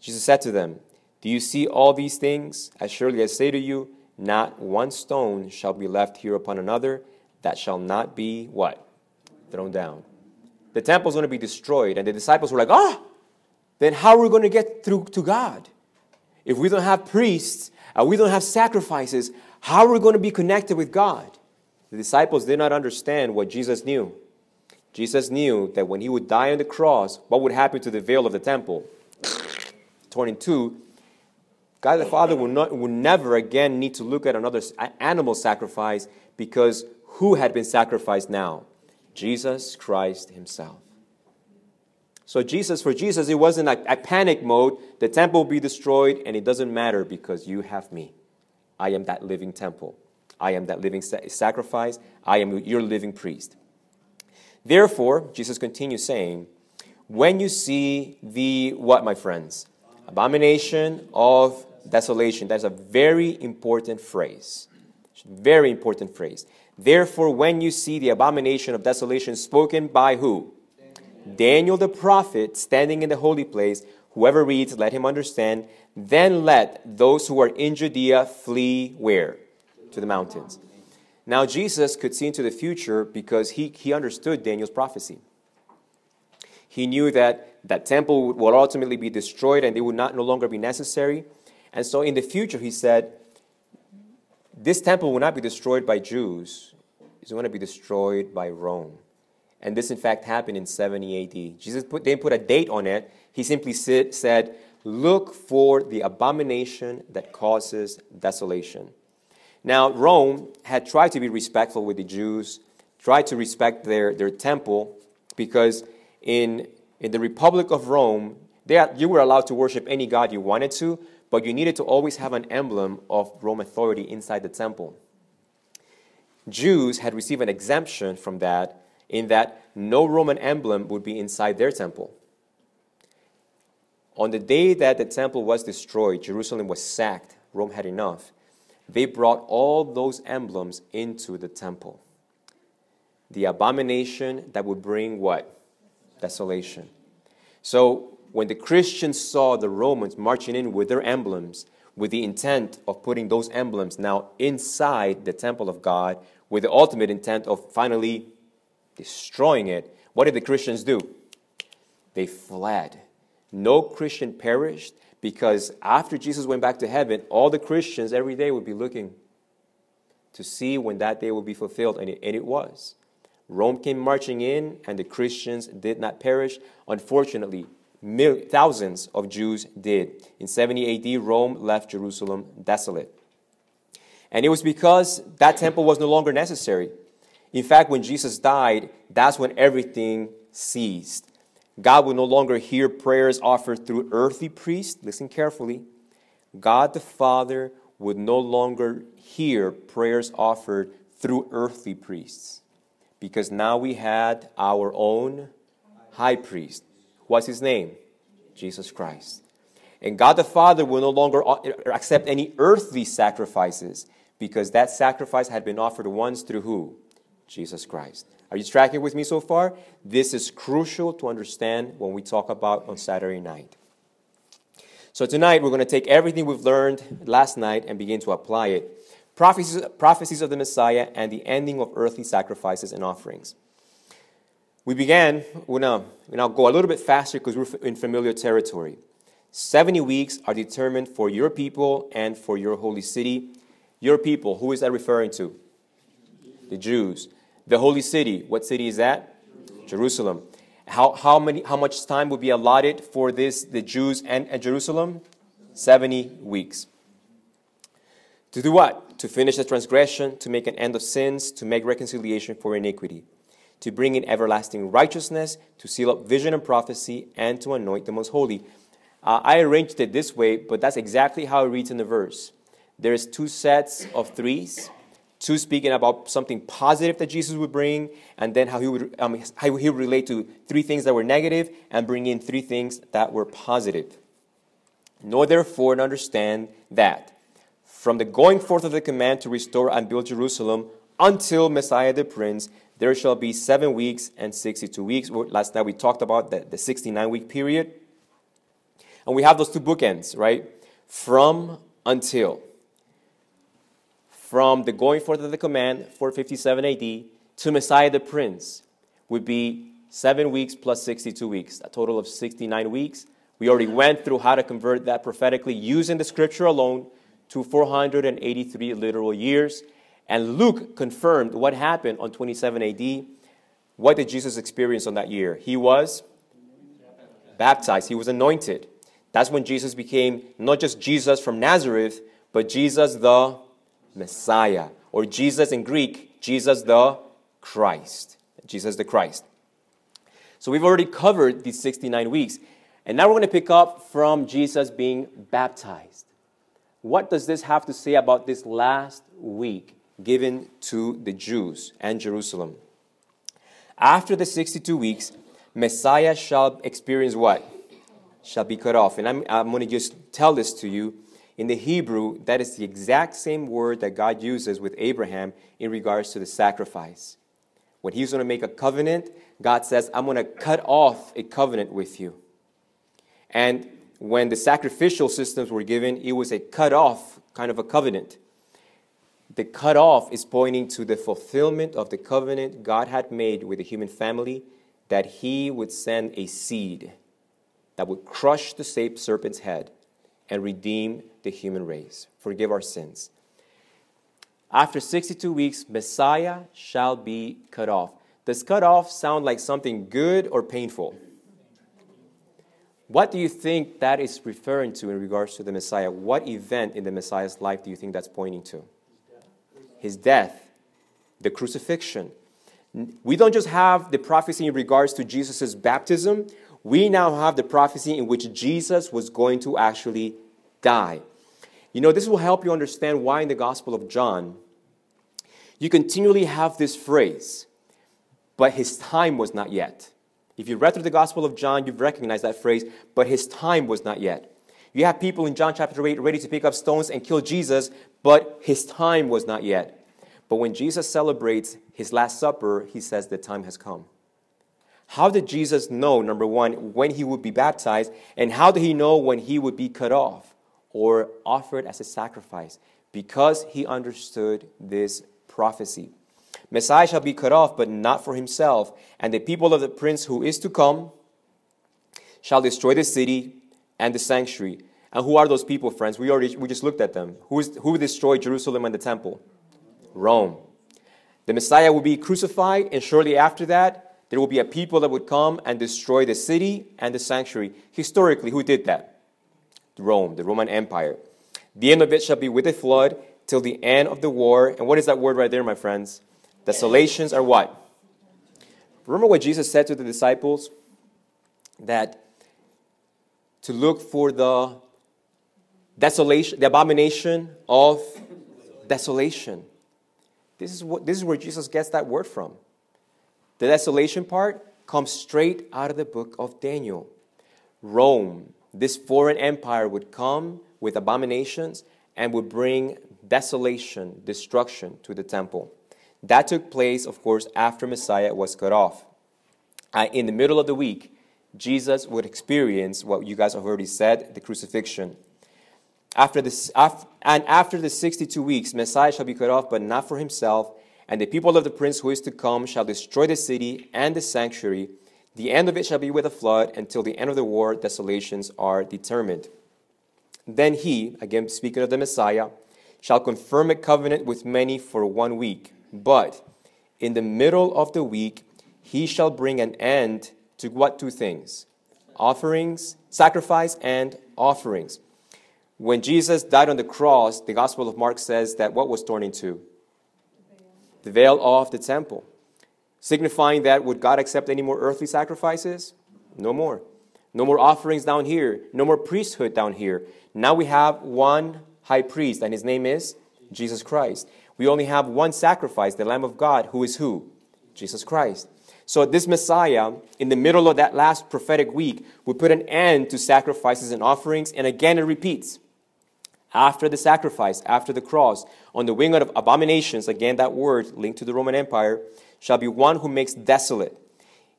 Jesus said to them, Do you see all these things? As surely I say to you, not one stone shall be left here upon another that shall not be what? Thrown down. The temple is going to be destroyed. And the disciples were like, Oh, then how are we going to get through to God? If we don't have priests and we don't have sacrifices, how are we going to be connected with God? The disciples did not understand what Jesus knew. Jesus knew that when he would die on the cross, what would happen to the veil of the temple? Torn in two. God the Father would, not, would never again need to look at another animal sacrifice because who had been sacrificed now? Jesus Christ himself. So Jesus, for Jesus, it wasn't a, a panic mode. The temple will be destroyed, and it doesn't matter because you have me. I am that living temple. I am that living sacrifice. I am your living priest. Therefore, Jesus continues saying, when you see the what, my friends? Abomination of desolation. That's a very important phrase. Very important phrase. Therefore, when you see the abomination of desolation spoken by who? Daniel. The prophet standing in the holy place, whoever reads, let him understand. Then let those who are in Judea flee where? To the mountains. Now, Jesus could see into the future because he, he understood Daniel's prophecy. He knew that that temple would ultimately be destroyed and it would not no longer be necessary. And so in the future, he said, this temple will not be destroyed by Jews. it's going to be destroyed by Rome. And this, in fact, happened in 70 AD. Jesus put, didn't put a date on it. He simply said, said, Look for the abomination that causes desolation. Now, Rome had tried to be respectful with the Jews, tried to respect their, their temple, because in, in the Republic of Rome, they, you were allowed to worship any god you wanted to, but you needed to always have an emblem of Rome authority inside the temple. Jews had received an exemption from that in that no Roman emblem would be inside their temple. On the day that the temple was destroyed, Jerusalem was sacked, Rome had enough. They brought all those emblems into the temple. The abomination that would bring what? Desolation. So when the Christians saw the Romans marching in with their emblems, with the intent of putting those emblems now inside the temple of God, with the ultimate intent of finally destroying it, what did the Christians do? They fled. No Christian perished because after Jesus went back to heaven, all the Christians every day would be looking to see when that day would be fulfilled, and it, and it was. Rome came marching in, and the Christians did not perish. Unfortunately, mil- thousands of Jews did. In 70 AD, Rome left Jerusalem desolate. And it was because that temple was no longer necessary. In fact, when Jesus died, that's when everything ceased. God would no longer hear prayers offered through earthly priests. Listen carefully. God the Father would no longer hear prayers offered through earthly priests because now we had our own high priest. What's his name? Jesus Christ. And God the Father will no longer uh, accept any earthly sacrifices because that sacrifice had been offered once through who? Jesus Christ. Are you tracking with me so far? This is crucial to understand when we talk about on Saturday night. So tonight we're going to take everything we've learned last night and begin to apply it. Prophecies, prophecies of the Messiah and the ending of earthly sacrifices and offerings. We began, we're now, now go a little bit faster because we're in familiar territory. 70 weeks are determined for your people and for your holy city. Your people, who is that referring to? The Jews. The holy city, what city is that? Jerusalem. How, how, many, how much time would be allotted for this, the Jews and, and Jerusalem? 70 weeks. To do what? To finish the transgression, to make an end of sins, to make reconciliation for iniquity, to bring in everlasting righteousness, to seal up vision and prophecy, and to anoint the most holy. Uh, I arranged it this way, but that's exactly how it reads in the verse. There's two sets of threes two speaking about something positive that Jesus would bring, and then how he would um, how he would relate to three things that were negative and bring in three things that were positive. Know therefore and understand that from the going forth of the command to restore and build Jerusalem until Messiah the Prince, there shall be seven weeks and 62 weeks. Last night we talked about the, the 69 week period. And we have those two bookends, right? From until from the going forth of the command, 457 AD, to Messiah the Prince would be seven weeks plus 62 weeks, a total of 69 weeks. We already went through how to convert that prophetically using the scripture alone to 483 literal years. And Luke confirmed what happened on 27 AD. What did Jesus experience on that year? He was baptized, he was anointed. That's when Jesus became not just Jesus from Nazareth, but Jesus the Messiah, or Jesus in Greek, Jesus the Christ. Jesus the Christ. So we've already covered these 69 weeks. And now we're going to pick up from Jesus being baptized. What does this have to say about this last week given to the Jews and Jerusalem? After the 62 weeks, Messiah shall experience what? Shall be cut off. And I'm, I'm going to just tell this to you in the Hebrew, that is the exact same word that God uses with Abraham in regards to the sacrifice. When he's going to make a covenant, God says, I'm going to cut off a covenant with you. And when the sacrificial systems were given, it was a cut off kind of a covenant. The cut off is pointing to the fulfillment of the covenant God had made with the human family that he would send a seed that would crush the serpent's head and redeem the human race, forgive our sins. After 62 weeks, Messiah shall be cut off. Does cut off sound like something good or painful? What do you think that is referring to in regards to the Messiah? What event in the Messiah's life do you think that's pointing to? His death, the crucifixion. We don't just have the prophecy in regards to Jesus' baptism, we now have the prophecy in which Jesus was going to actually die. You know, this will help you understand why in the Gospel of John, you continually have this phrase, but his time was not yet. If you read through the Gospel of John, you've recognized that phrase, but his time was not yet. You have people in John chapter 8 ready to pick up stones and kill Jesus, but his time was not yet. But when Jesus celebrates his Last Supper, he says the time has come. How did Jesus know, number one, when he would be baptized, and how did he know when he would be cut off or offered as a sacrifice? Because he understood this prophecy. Messiah shall be cut off, but not for himself. And the people of the prince who is to come shall destroy the city and the sanctuary. And who are those people, friends? We already we just looked at them. Who, is, who destroyed Jerusalem and the temple? Rome. The Messiah will be crucified, and shortly after that, there will be a people that would come and destroy the city and the sanctuary. Historically, who did that? Rome, the Roman Empire. The end of it shall be with a flood till the end of the war. And what is that word right there, my friends? Desolations are what? Remember what Jesus said to the disciples? That to look for the desolation, the abomination of desolation. This is, what, this is where Jesus gets that word from. The desolation part comes straight out of the book of Daniel. Rome, this foreign empire, would come with abominations and would bring desolation, destruction to the temple. That took place, of course, after Messiah was cut off. Uh, in the middle of the week, Jesus would experience what you guys have already said the crucifixion. After this, after, and after the 62 weeks, Messiah shall be cut off, but not for himself. And the people of the prince who is to come shall destroy the city and the sanctuary. The end of it shall be with a flood, until the end of the war, desolations are determined. Then he, again speaking of the Messiah, shall confirm a covenant with many for one week. But in the middle of the week, he shall bring an end to what two things? Offerings, sacrifice, and offerings. When Jesus died on the cross, the Gospel of Mark says that what was torn in two? The veil of the temple. Signifying that would God accept any more earthly sacrifices? No more. No more offerings down here. No more priesthood down here. Now we have one high priest, and his name is Jesus Christ. We only have one sacrifice, the Lamb of God, who is who? Jesus Christ. So this Messiah, in the middle of that last prophetic week, would put an end to sacrifices and offerings, and again it repeats after the sacrifice, after the cross, on the wing of abominations, again that word linked to the Roman Empire, shall be one who makes desolate,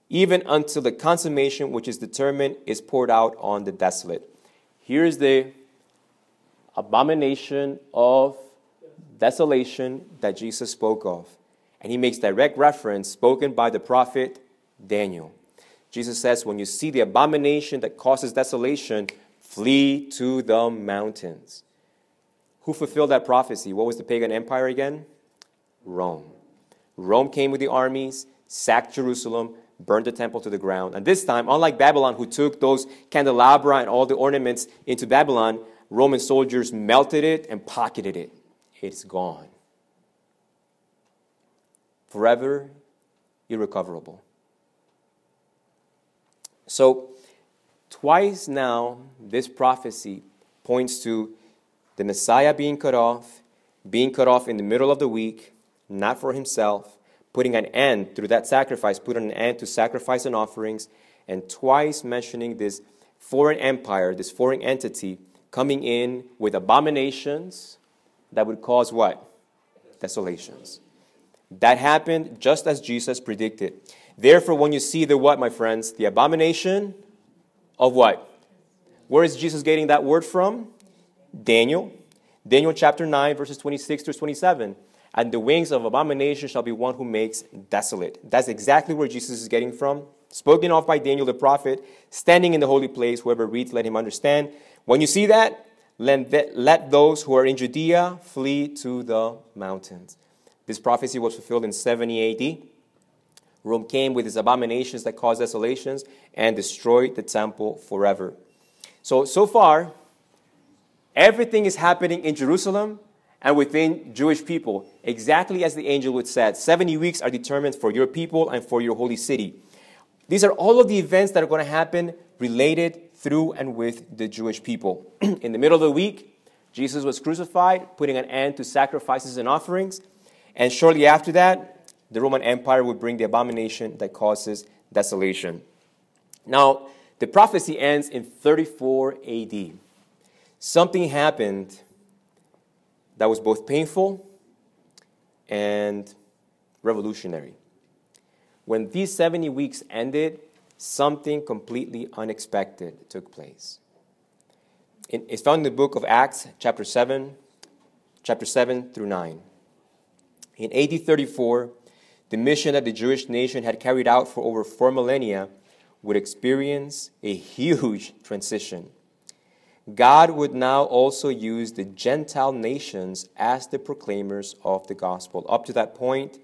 even until the consummation which is determined is poured out on the desolate. Here is the abomination of desolation that Jesus spoke of. And he makes direct reference spoken by the prophet Daniel. Jesus says, When you see the abomination that causes desolation, flee to the mountains. Who fulfilled that prophecy? What was the pagan empire again? Rome. Rome came with the armies, sacked Jerusalem, burned the temple to the ground. And this time, unlike Babylon, who took those candelabra and all the ornaments into Babylon, Roman soldiers melted it and pocketed it. It's gone. Forever irrecoverable. So, twice now, this prophecy points to the Messiah being cut off, being cut off in the middle of the week, not for himself, putting an end through that sacrifice, putting an end to sacrifice and offerings, and twice mentioning this foreign empire, this foreign entity coming in with abominations that would cause what? Desolations. That happened just as Jesus predicted. Therefore, when you see the what, my friends? The abomination of what? Where is Jesus getting that word from? Daniel. Daniel chapter 9, verses 26 through 27. And the wings of abomination shall be one who makes desolate. That's exactly where Jesus is getting from. Spoken of by Daniel the prophet, standing in the holy place, whoever reads, let him understand. When you see that, let, let those who are in Judea flee to the mountains. This prophecy was fulfilled in 70 AD. Rome came with its abominations that caused desolations and destroyed the temple forever. So, so far, everything is happening in Jerusalem and within Jewish people, exactly as the angel would said. 70 weeks are determined for your people and for your holy city. These are all of the events that are going to happen related through and with the Jewish people. in the middle of the week, Jesus was crucified, putting an end to sacrifices and offerings. And shortly after that, the Roman Empire would bring the abomination that causes desolation. Now, the prophecy ends in 34 AD. Something happened that was both painful and revolutionary. When these 70 weeks ended, something completely unexpected took place. It's found in the book of Acts, chapter 7, chapter 7 through 9. In AD 34, the mission that the Jewish nation had carried out for over four millennia would experience a huge transition. God would now also use the Gentile nations as the proclaimers of the gospel. Up to that point,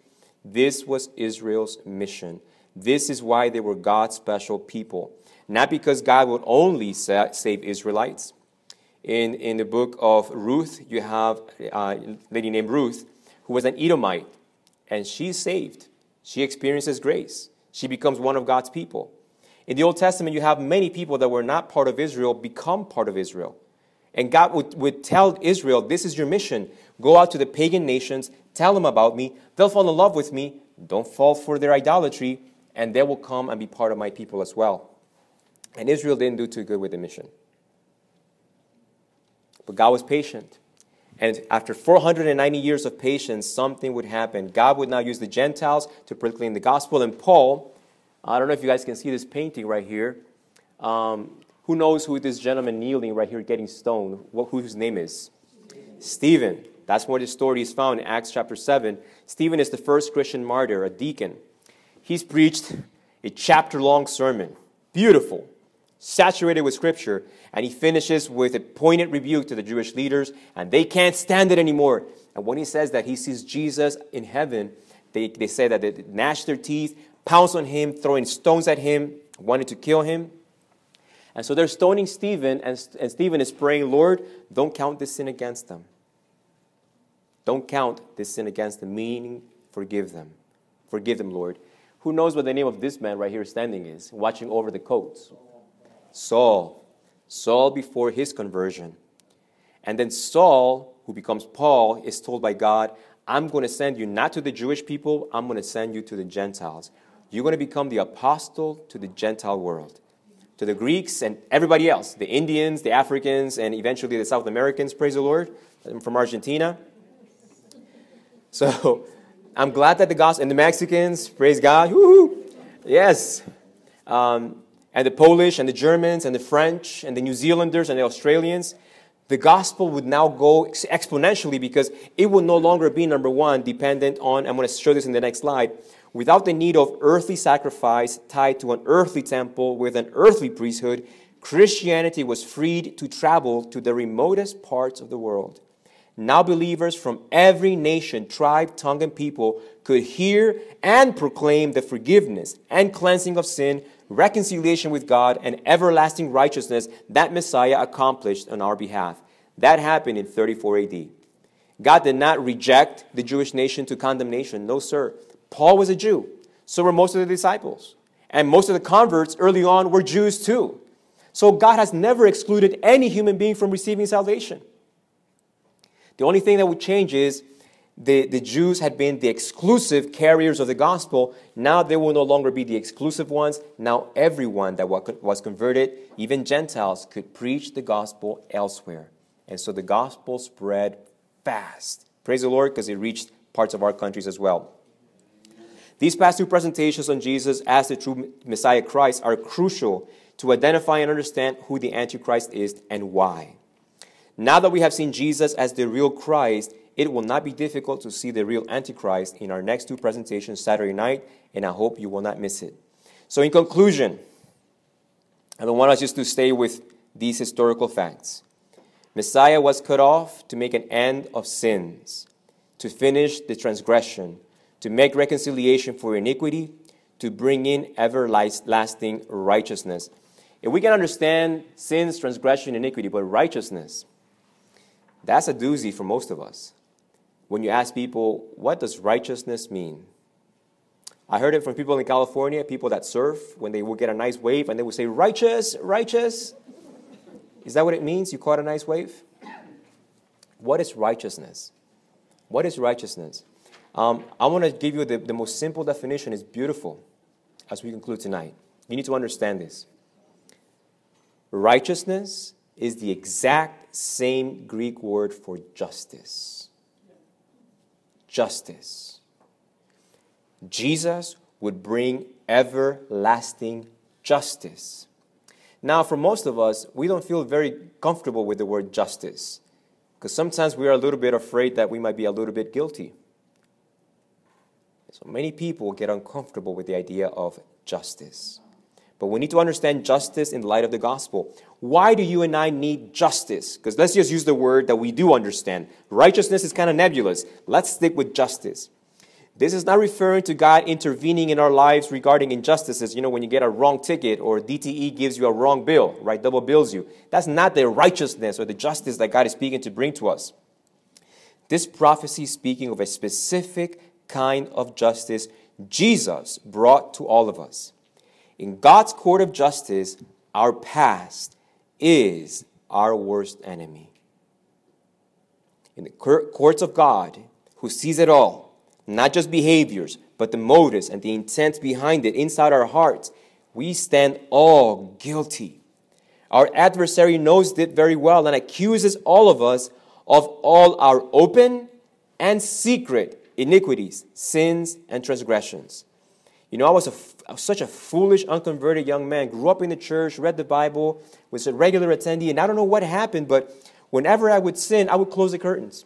this was Israel's mission. This is why they were God's special people. Not because God would only save Israelites. In, in the book of Ruth, you have uh, a lady named Ruth who was an Edomite, and she's saved. She experiences grace. She becomes one of God's people. In the Old Testament, you have many people that were not part of Israel become part of Israel. And God would, would tell Israel, This is your mission. Go out to the pagan nations, tell them about me. They'll fall in love with me. Don't fall for their idolatry, and they will come and be part of my people as well. And Israel didn't do too good with the mission. But God was patient. And after 490 years of patience, something would happen. God would now use the Gentiles to proclaim the gospel. And Paul, I don't know if you guys can see this painting right here. Um, who knows who this gentleman kneeling right here getting stoned, what, who his name is? Stephen. That's where the story is found in Acts chapter 7. Stephen is the first Christian martyr, a deacon. He's preached a chapter long sermon. Beautiful, saturated with scripture. And he finishes with a pointed rebuke to the Jewish leaders, and they can't stand it anymore. And when he says that he sees Jesus in heaven, they, they say that they gnash their teeth, pounce on him, throwing stones at him, wanted to kill him. And so they're stoning Stephen, and, and Stephen is praying, Lord, don't count this sin against them. Don't count this sin against them, meaning forgive them. Forgive them, Lord. Who knows what the name of this man right here standing is, watching over the coats? Saul. Saul before his conversion. And then Saul, who becomes Paul, is told by God, I'm going to send you not to the Jewish people, I'm going to send you to the Gentiles. You're going to become the apostle to the Gentile world, to the Greeks and everybody else, the Indians, the Africans, and eventually the South Americans, praise the Lord, I'm from Argentina. So I'm glad that the gospel, and the Mexicans, praise God, yes. Um, and the Polish and the Germans and the French and the New Zealanders and the Australians, the gospel would now go exponentially because it would no longer be, number one, dependent on, I'm going to show this in the next slide, without the need of earthly sacrifice tied to an earthly temple with an earthly priesthood, Christianity was freed to travel to the remotest parts of the world. Now, believers from every nation, tribe, tongue, and people could hear and proclaim the forgiveness and cleansing of sin, reconciliation with God, and everlasting righteousness that Messiah accomplished on our behalf. That happened in 34 AD. God did not reject the Jewish nation to condemnation. No, sir. Paul was a Jew. So were most of the disciples. And most of the converts early on were Jews too. So God has never excluded any human being from receiving salvation. The only thing that would change is the, the Jews had been the exclusive carriers of the gospel. Now they will no longer be the exclusive ones. Now everyone that was converted, even Gentiles, could preach the gospel elsewhere. And so the gospel spread fast. Praise the Lord, because it reached parts of our countries as well. These past two presentations on Jesus as the true Messiah Christ are crucial to identify and understand who the Antichrist is and why. Now that we have seen Jesus as the real Christ, it will not be difficult to see the real Antichrist in our next two presentations Saturday night, and I hope you will not miss it. So, in conclusion, I don't want us just to stay with these historical facts. Messiah was cut off to make an end of sins, to finish the transgression, to make reconciliation for iniquity, to bring in everlasting righteousness. If we can understand sins, transgression, iniquity, but righteousness, that's a doozy for most of us. When you ask people, what does righteousness mean? I heard it from people in California, people that surf, when they would get a nice wave and they would say, righteous, righteous. Is that what it means? You caught a nice wave? What is righteousness? What is righteousness? Um, I want to give you the, the most simple definition. It's beautiful as we conclude tonight. You need to understand this. Righteousness is the exact same Greek word for justice. Justice. Jesus would bring everlasting justice. Now, for most of us, we don't feel very comfortable with the word justice because sometimes we are a little bit afraid that we might be a little bit guilty. So many people get uncomfortable with the idea of justice. But we need to understand justice in the light of the gospel. Why do you and I need justice? Because let's just use the word that we do understand. Righteousness is kind of nebulous. Let's stick with justice. This is not referring to God intervening in our lives regarding injustices. You know, when you get a wrong ticket or DTE gives you a wrong bill, right? Double bills you. That's not the righteousness or the justice that God is speaking to bring to us. This prophecy is speaking of a specific kind of justice Jesus brought to all of us. In God's court of justice, our past is our worst enemy. In the courts of God, who sees it all, not just behaviors, but the motives and the intent behind it inside our hearts, we stand all guilty. Our adversary knows it very well and accuses all of us of all our open and secret iniquities, sins, and transgressions. You know, I was, a, I was such a foolish, unconverted young man, grew up in the church, read the Bible, was a regular attendee, and I don't know what happened, but whenever I would sin, I would close the curtains.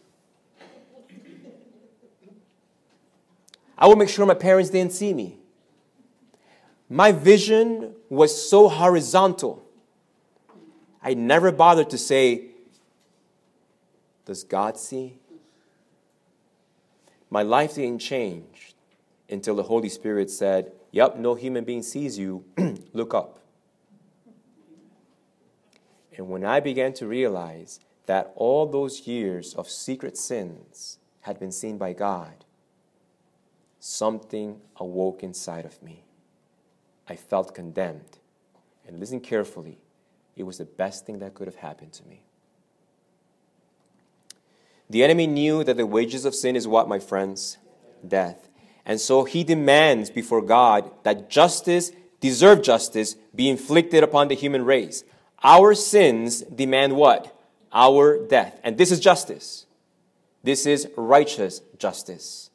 I would make sure my parents didn't see me. My vision was so horizontal. I never bothered to say, Does God see? My life didn't change until the Holy Spirit said, Yep, no human being sees you. Look up. And when I began to realize that all those years of secret sins had been seen by God, something awoke inside of me. I felt condemned. And listen carefully, it was the best thing that could have happened to me. The enemy knew that the wages of sin is what, my friends? Death. And so he demands before God that justice, deserved justice, be inflicted upon the human race. Our sins demand what? Our death. And this is justice. This is righteous justice.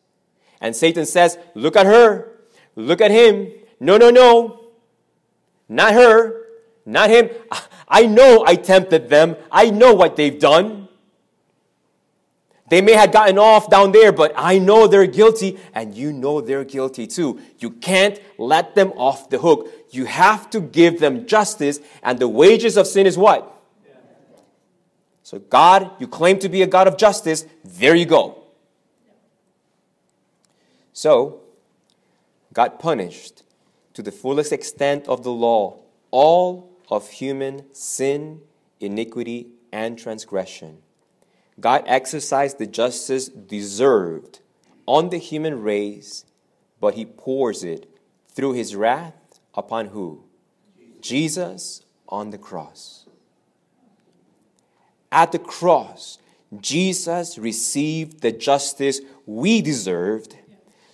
And Satan says, Look at her. Look at him. No, no, no. Not her. Not him. I know I tempted them. I know what they've done. They may have gotten off down there, but I know they're guilty, and you know they're guilty too. You can't let them off the hook. You have to give them justice, and the wages of sin is what? So, God, you claim to be a God of justice. There you go. So, God punished to the fullest extent of the law all of human sin, iniquity, and transgression. God exercised the justice deserved on the human race, but he pours it through his wrath upon who? Jesus on the cross. At the cross, Jesus received the justice we deserved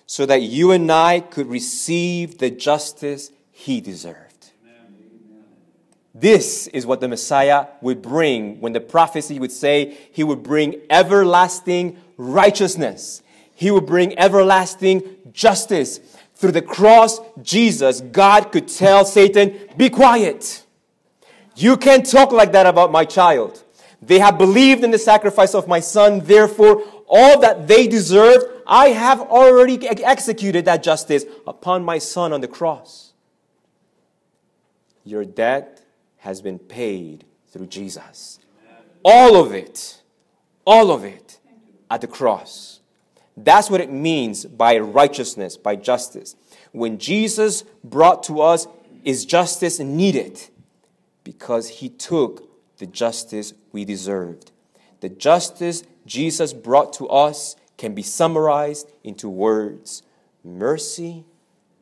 so that you and I could receive the justice he deserved. This is what the Messiah would bring when the prophecy would say he would bring everlasting righteousness. He would bring everlasting justice. Through the cross, Jesus, God could tell Satan, be quiet. You can't talk like that about my child. They have believed in the sacrifice of my son. Therefore, all that they deserved, I have already executed that justice upon my son on the cross. Your debt has been paid through Jesus. all of it, all of it at the cross. That's what it means by righteousness, by justice. When Jesus brought to us, is justice needed? Because he took the justice we deserved. The justice Jesus brought to us can be summarized into words mercy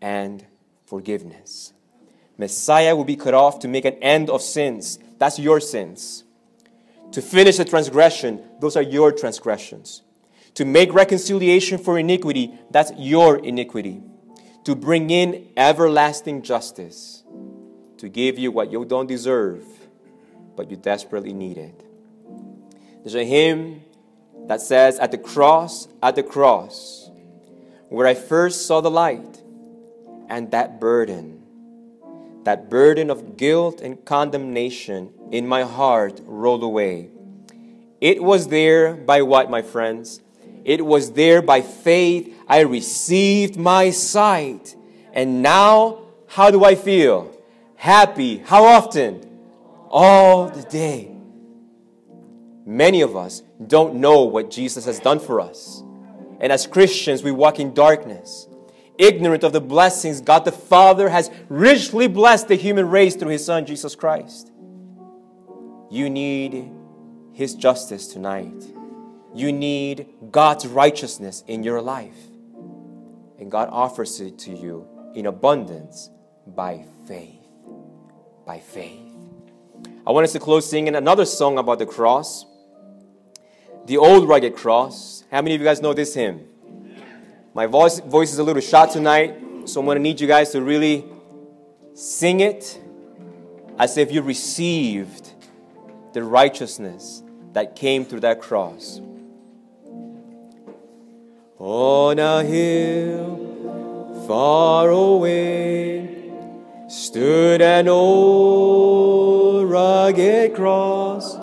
and forgiveness. Messiah will be cut off to make an end of sins. That's your sins. To finish the transgression, those are your transgressions. To make reconciliation for iniquity, that's your iniquity. To bring in everlasting justice. To give you what you don't deserve, but you desperately need it. There's a hymn that says, At the cross, at the cross, where I first saw the light, and that burden, that burden of guilt and condemnation in my heart rolled away. It was there by what, my friends? It was there by faith I received my sight. And now, how do I feel? Happy. How often? All the day. Many of us don't know what Jesus has done for us. And as Christians, we walk in darkness, ignorant of the blessings God the Father has richly blessed the human race through His Son, Jesus Christ. You need His justice tonight. You need God's righteousness in your life. And God offers it to you in abundance by faith. By faith. I want us to close singing another song about the cross. The Old Rugged Cross. How many of you guys know this hymn? My voice, voice is a little shot tonight, so I'm going to need you guys to really sing it as if you received the righteousness that came through that cross. On a hill far away stood an old rugged cross,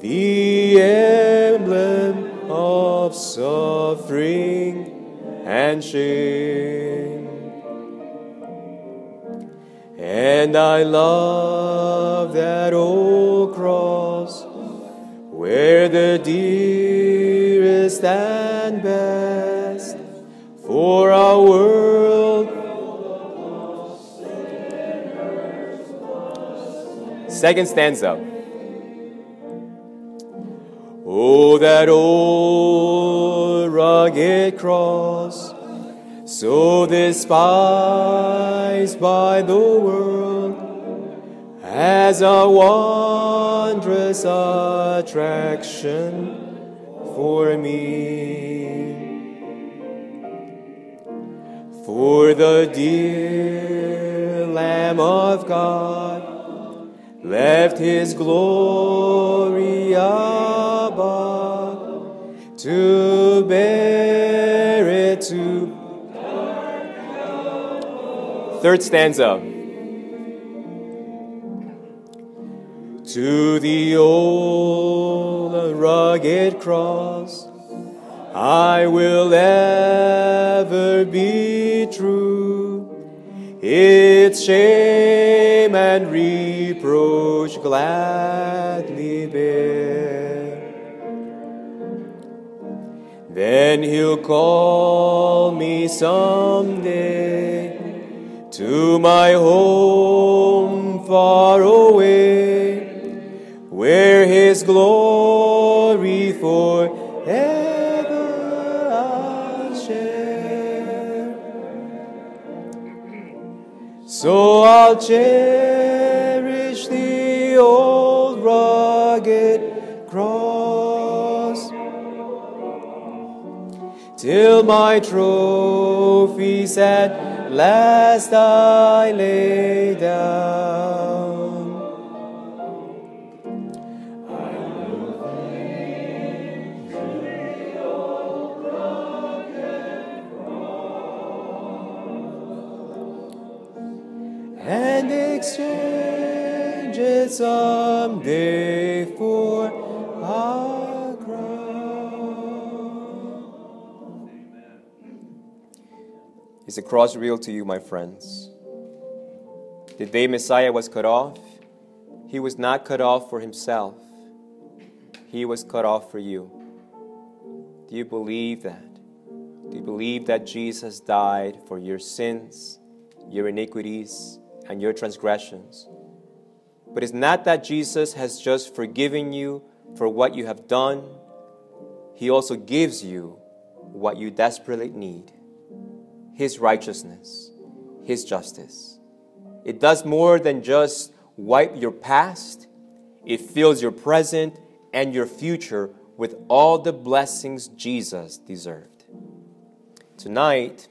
the emblem of suffering and shame. And I love that old cross where the dearest and best for our world. Second stanza. Oh, that old rugged cross, so despised by the world, as a wondrous attraction for me. For the dear Lamb of God left his glory above to bear it to. Third stanza. To the old rugged cross, I will ever be true. Its shame and reproach gladly bear. Then he'll call me someday to my home far away, where his glory forever I'll share. So I'll cherish the old rugged cross till my trophies at last I lay down. And exchange it someday for Is the cross real to you, my friends? The day Messiah was cut off, he was not cut off for himself. he was cut off for you. Do you believe that? Do you believe that Jesus died for your sins, your iniquities, and your transgressions? But it's not that Jesus has just forgiven you for what you have done, He also gives you what you desperately need His righteousness, His justice. It does more than just wipe your past, it fills your present and your future with all the blessings Jesus deserved. Tonight,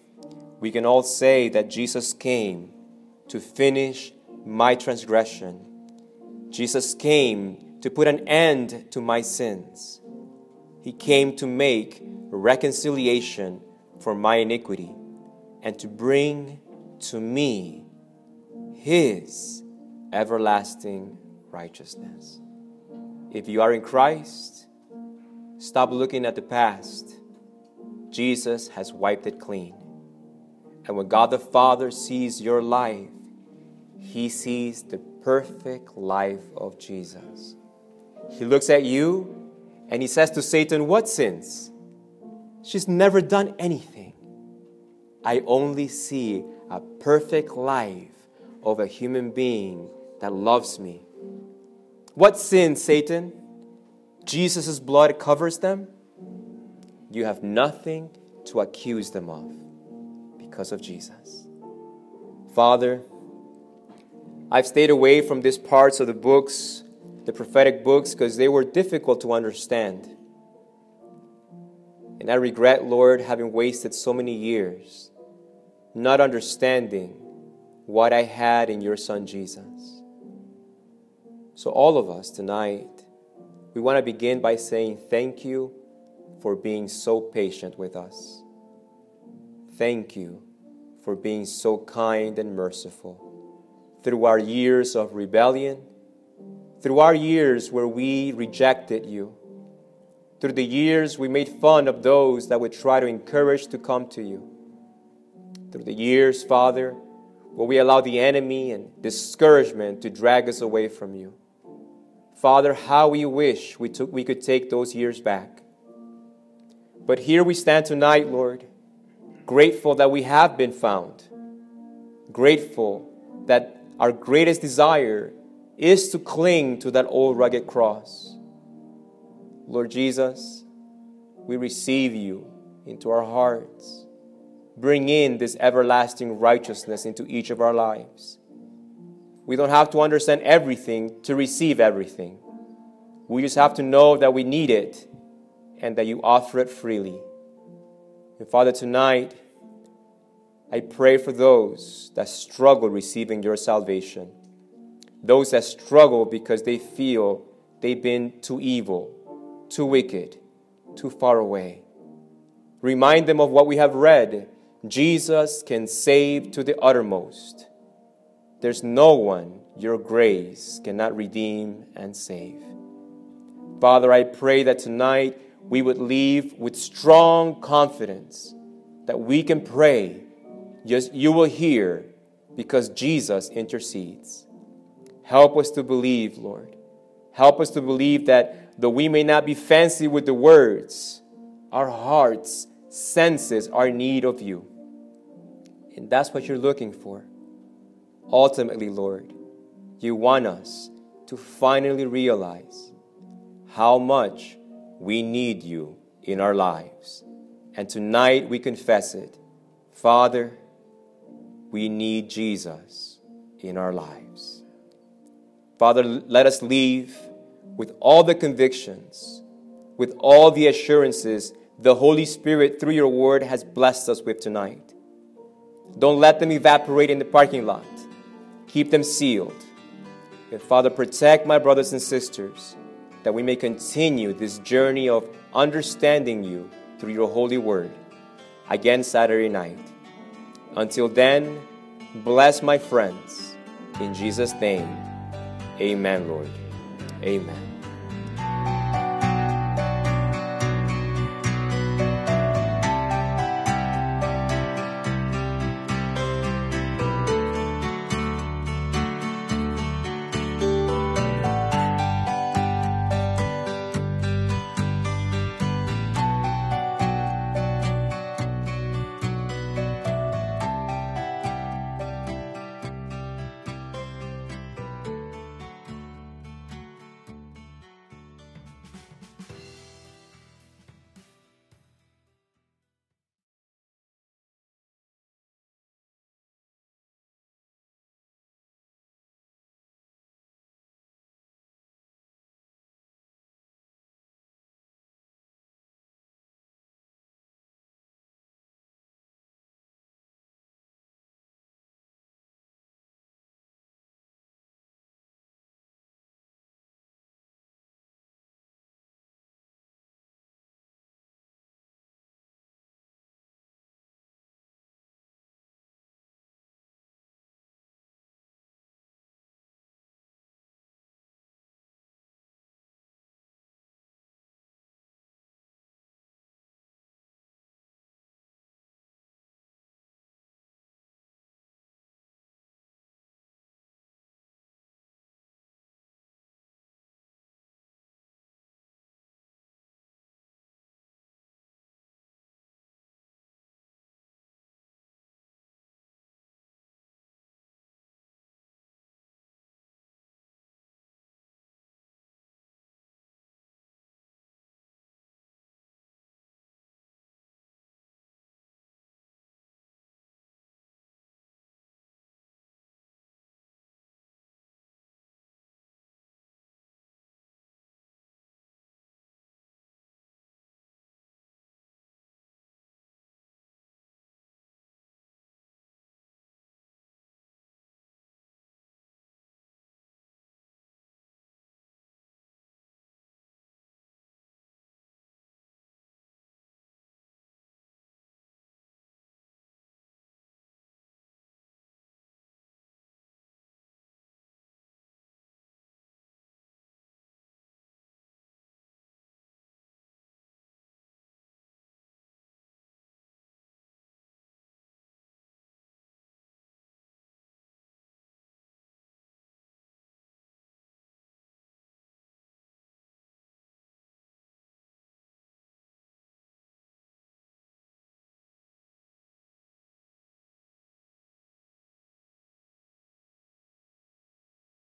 we can all say that Jesus came to finish my transgression. Jesus came to put an end to my sins. He came to make reconciliation for my iniquity and to bring to me His everlasting righteousness. If you are in Christ, stop looking at the past. Jesus has wiped it clean. And when God the Father sees your life, he sees the perfect life of Jesus. He looks at you and he says to Satan, What sins? She's never done anything. I only see a perfect life of a human being that loves me. What sins, Satan? Jesus' blood covers them. You have nothing to accuse them of because of Jesus. Father, I've stayed away from these parts of the books, the prophetic books, because they were difficult to understand. And I regret, Lord, having wasted so many years not understanding what I had in your Son Jesus. So, all of us tonight, we want to begin by saying thank you for being so patient with us. Thank you for being so kind and merciful through our years of rebellion, through our years where we rejected you, through the years we made fun of those that would try to encourage to come to you, through the years, Father, where we allow the enemy and discouragement to drag us away from you. Father, how we wish we, took, we could take those years back. But here we stand tonight, Lord, grateful that we have been found, grateful that our greatest desire is to cling to that old rugged cross. Lord Jesus, we receive you into our hearts. Bring in this everlasting righteousness into each of our lives. We don't have to understand everything to receive everything. We just have to know that we need it and that you offer it freely. And Father, tonight, I pray for those that struggle receiving your salvation, those that struggle because they feel they've been too evil, too wicked, too far away. Remind them of what we have read Jesus can save to the uttermost. There's no one your grace cannot redeem and save. Father, I pray that tonight we would leave with strong confidence that we can pray Yes, you will hear because Jesus intercedes. Help us to believe, Lord. Help us to believe that though we may not be fancy with the words, our hearts senses our need of you. And that's what you're looking for. Ultimately, Lord, you want us to finally realize how much we need you in our lives. And tonight we confess it. Father, we need Jesus in our lives. Father, let us leave with all the convictions, with all the assurances the Holy Spirit, through your word, has blessed us with tonight. Don't let them evaporate in the parking lot. Keep them sealed. And Father, protect my brothers and sisters that we may continue this journey of understanding you through your holy word again Saturday night. Until then, bless my friends. In Jesus' name, amen, Lord. Amen.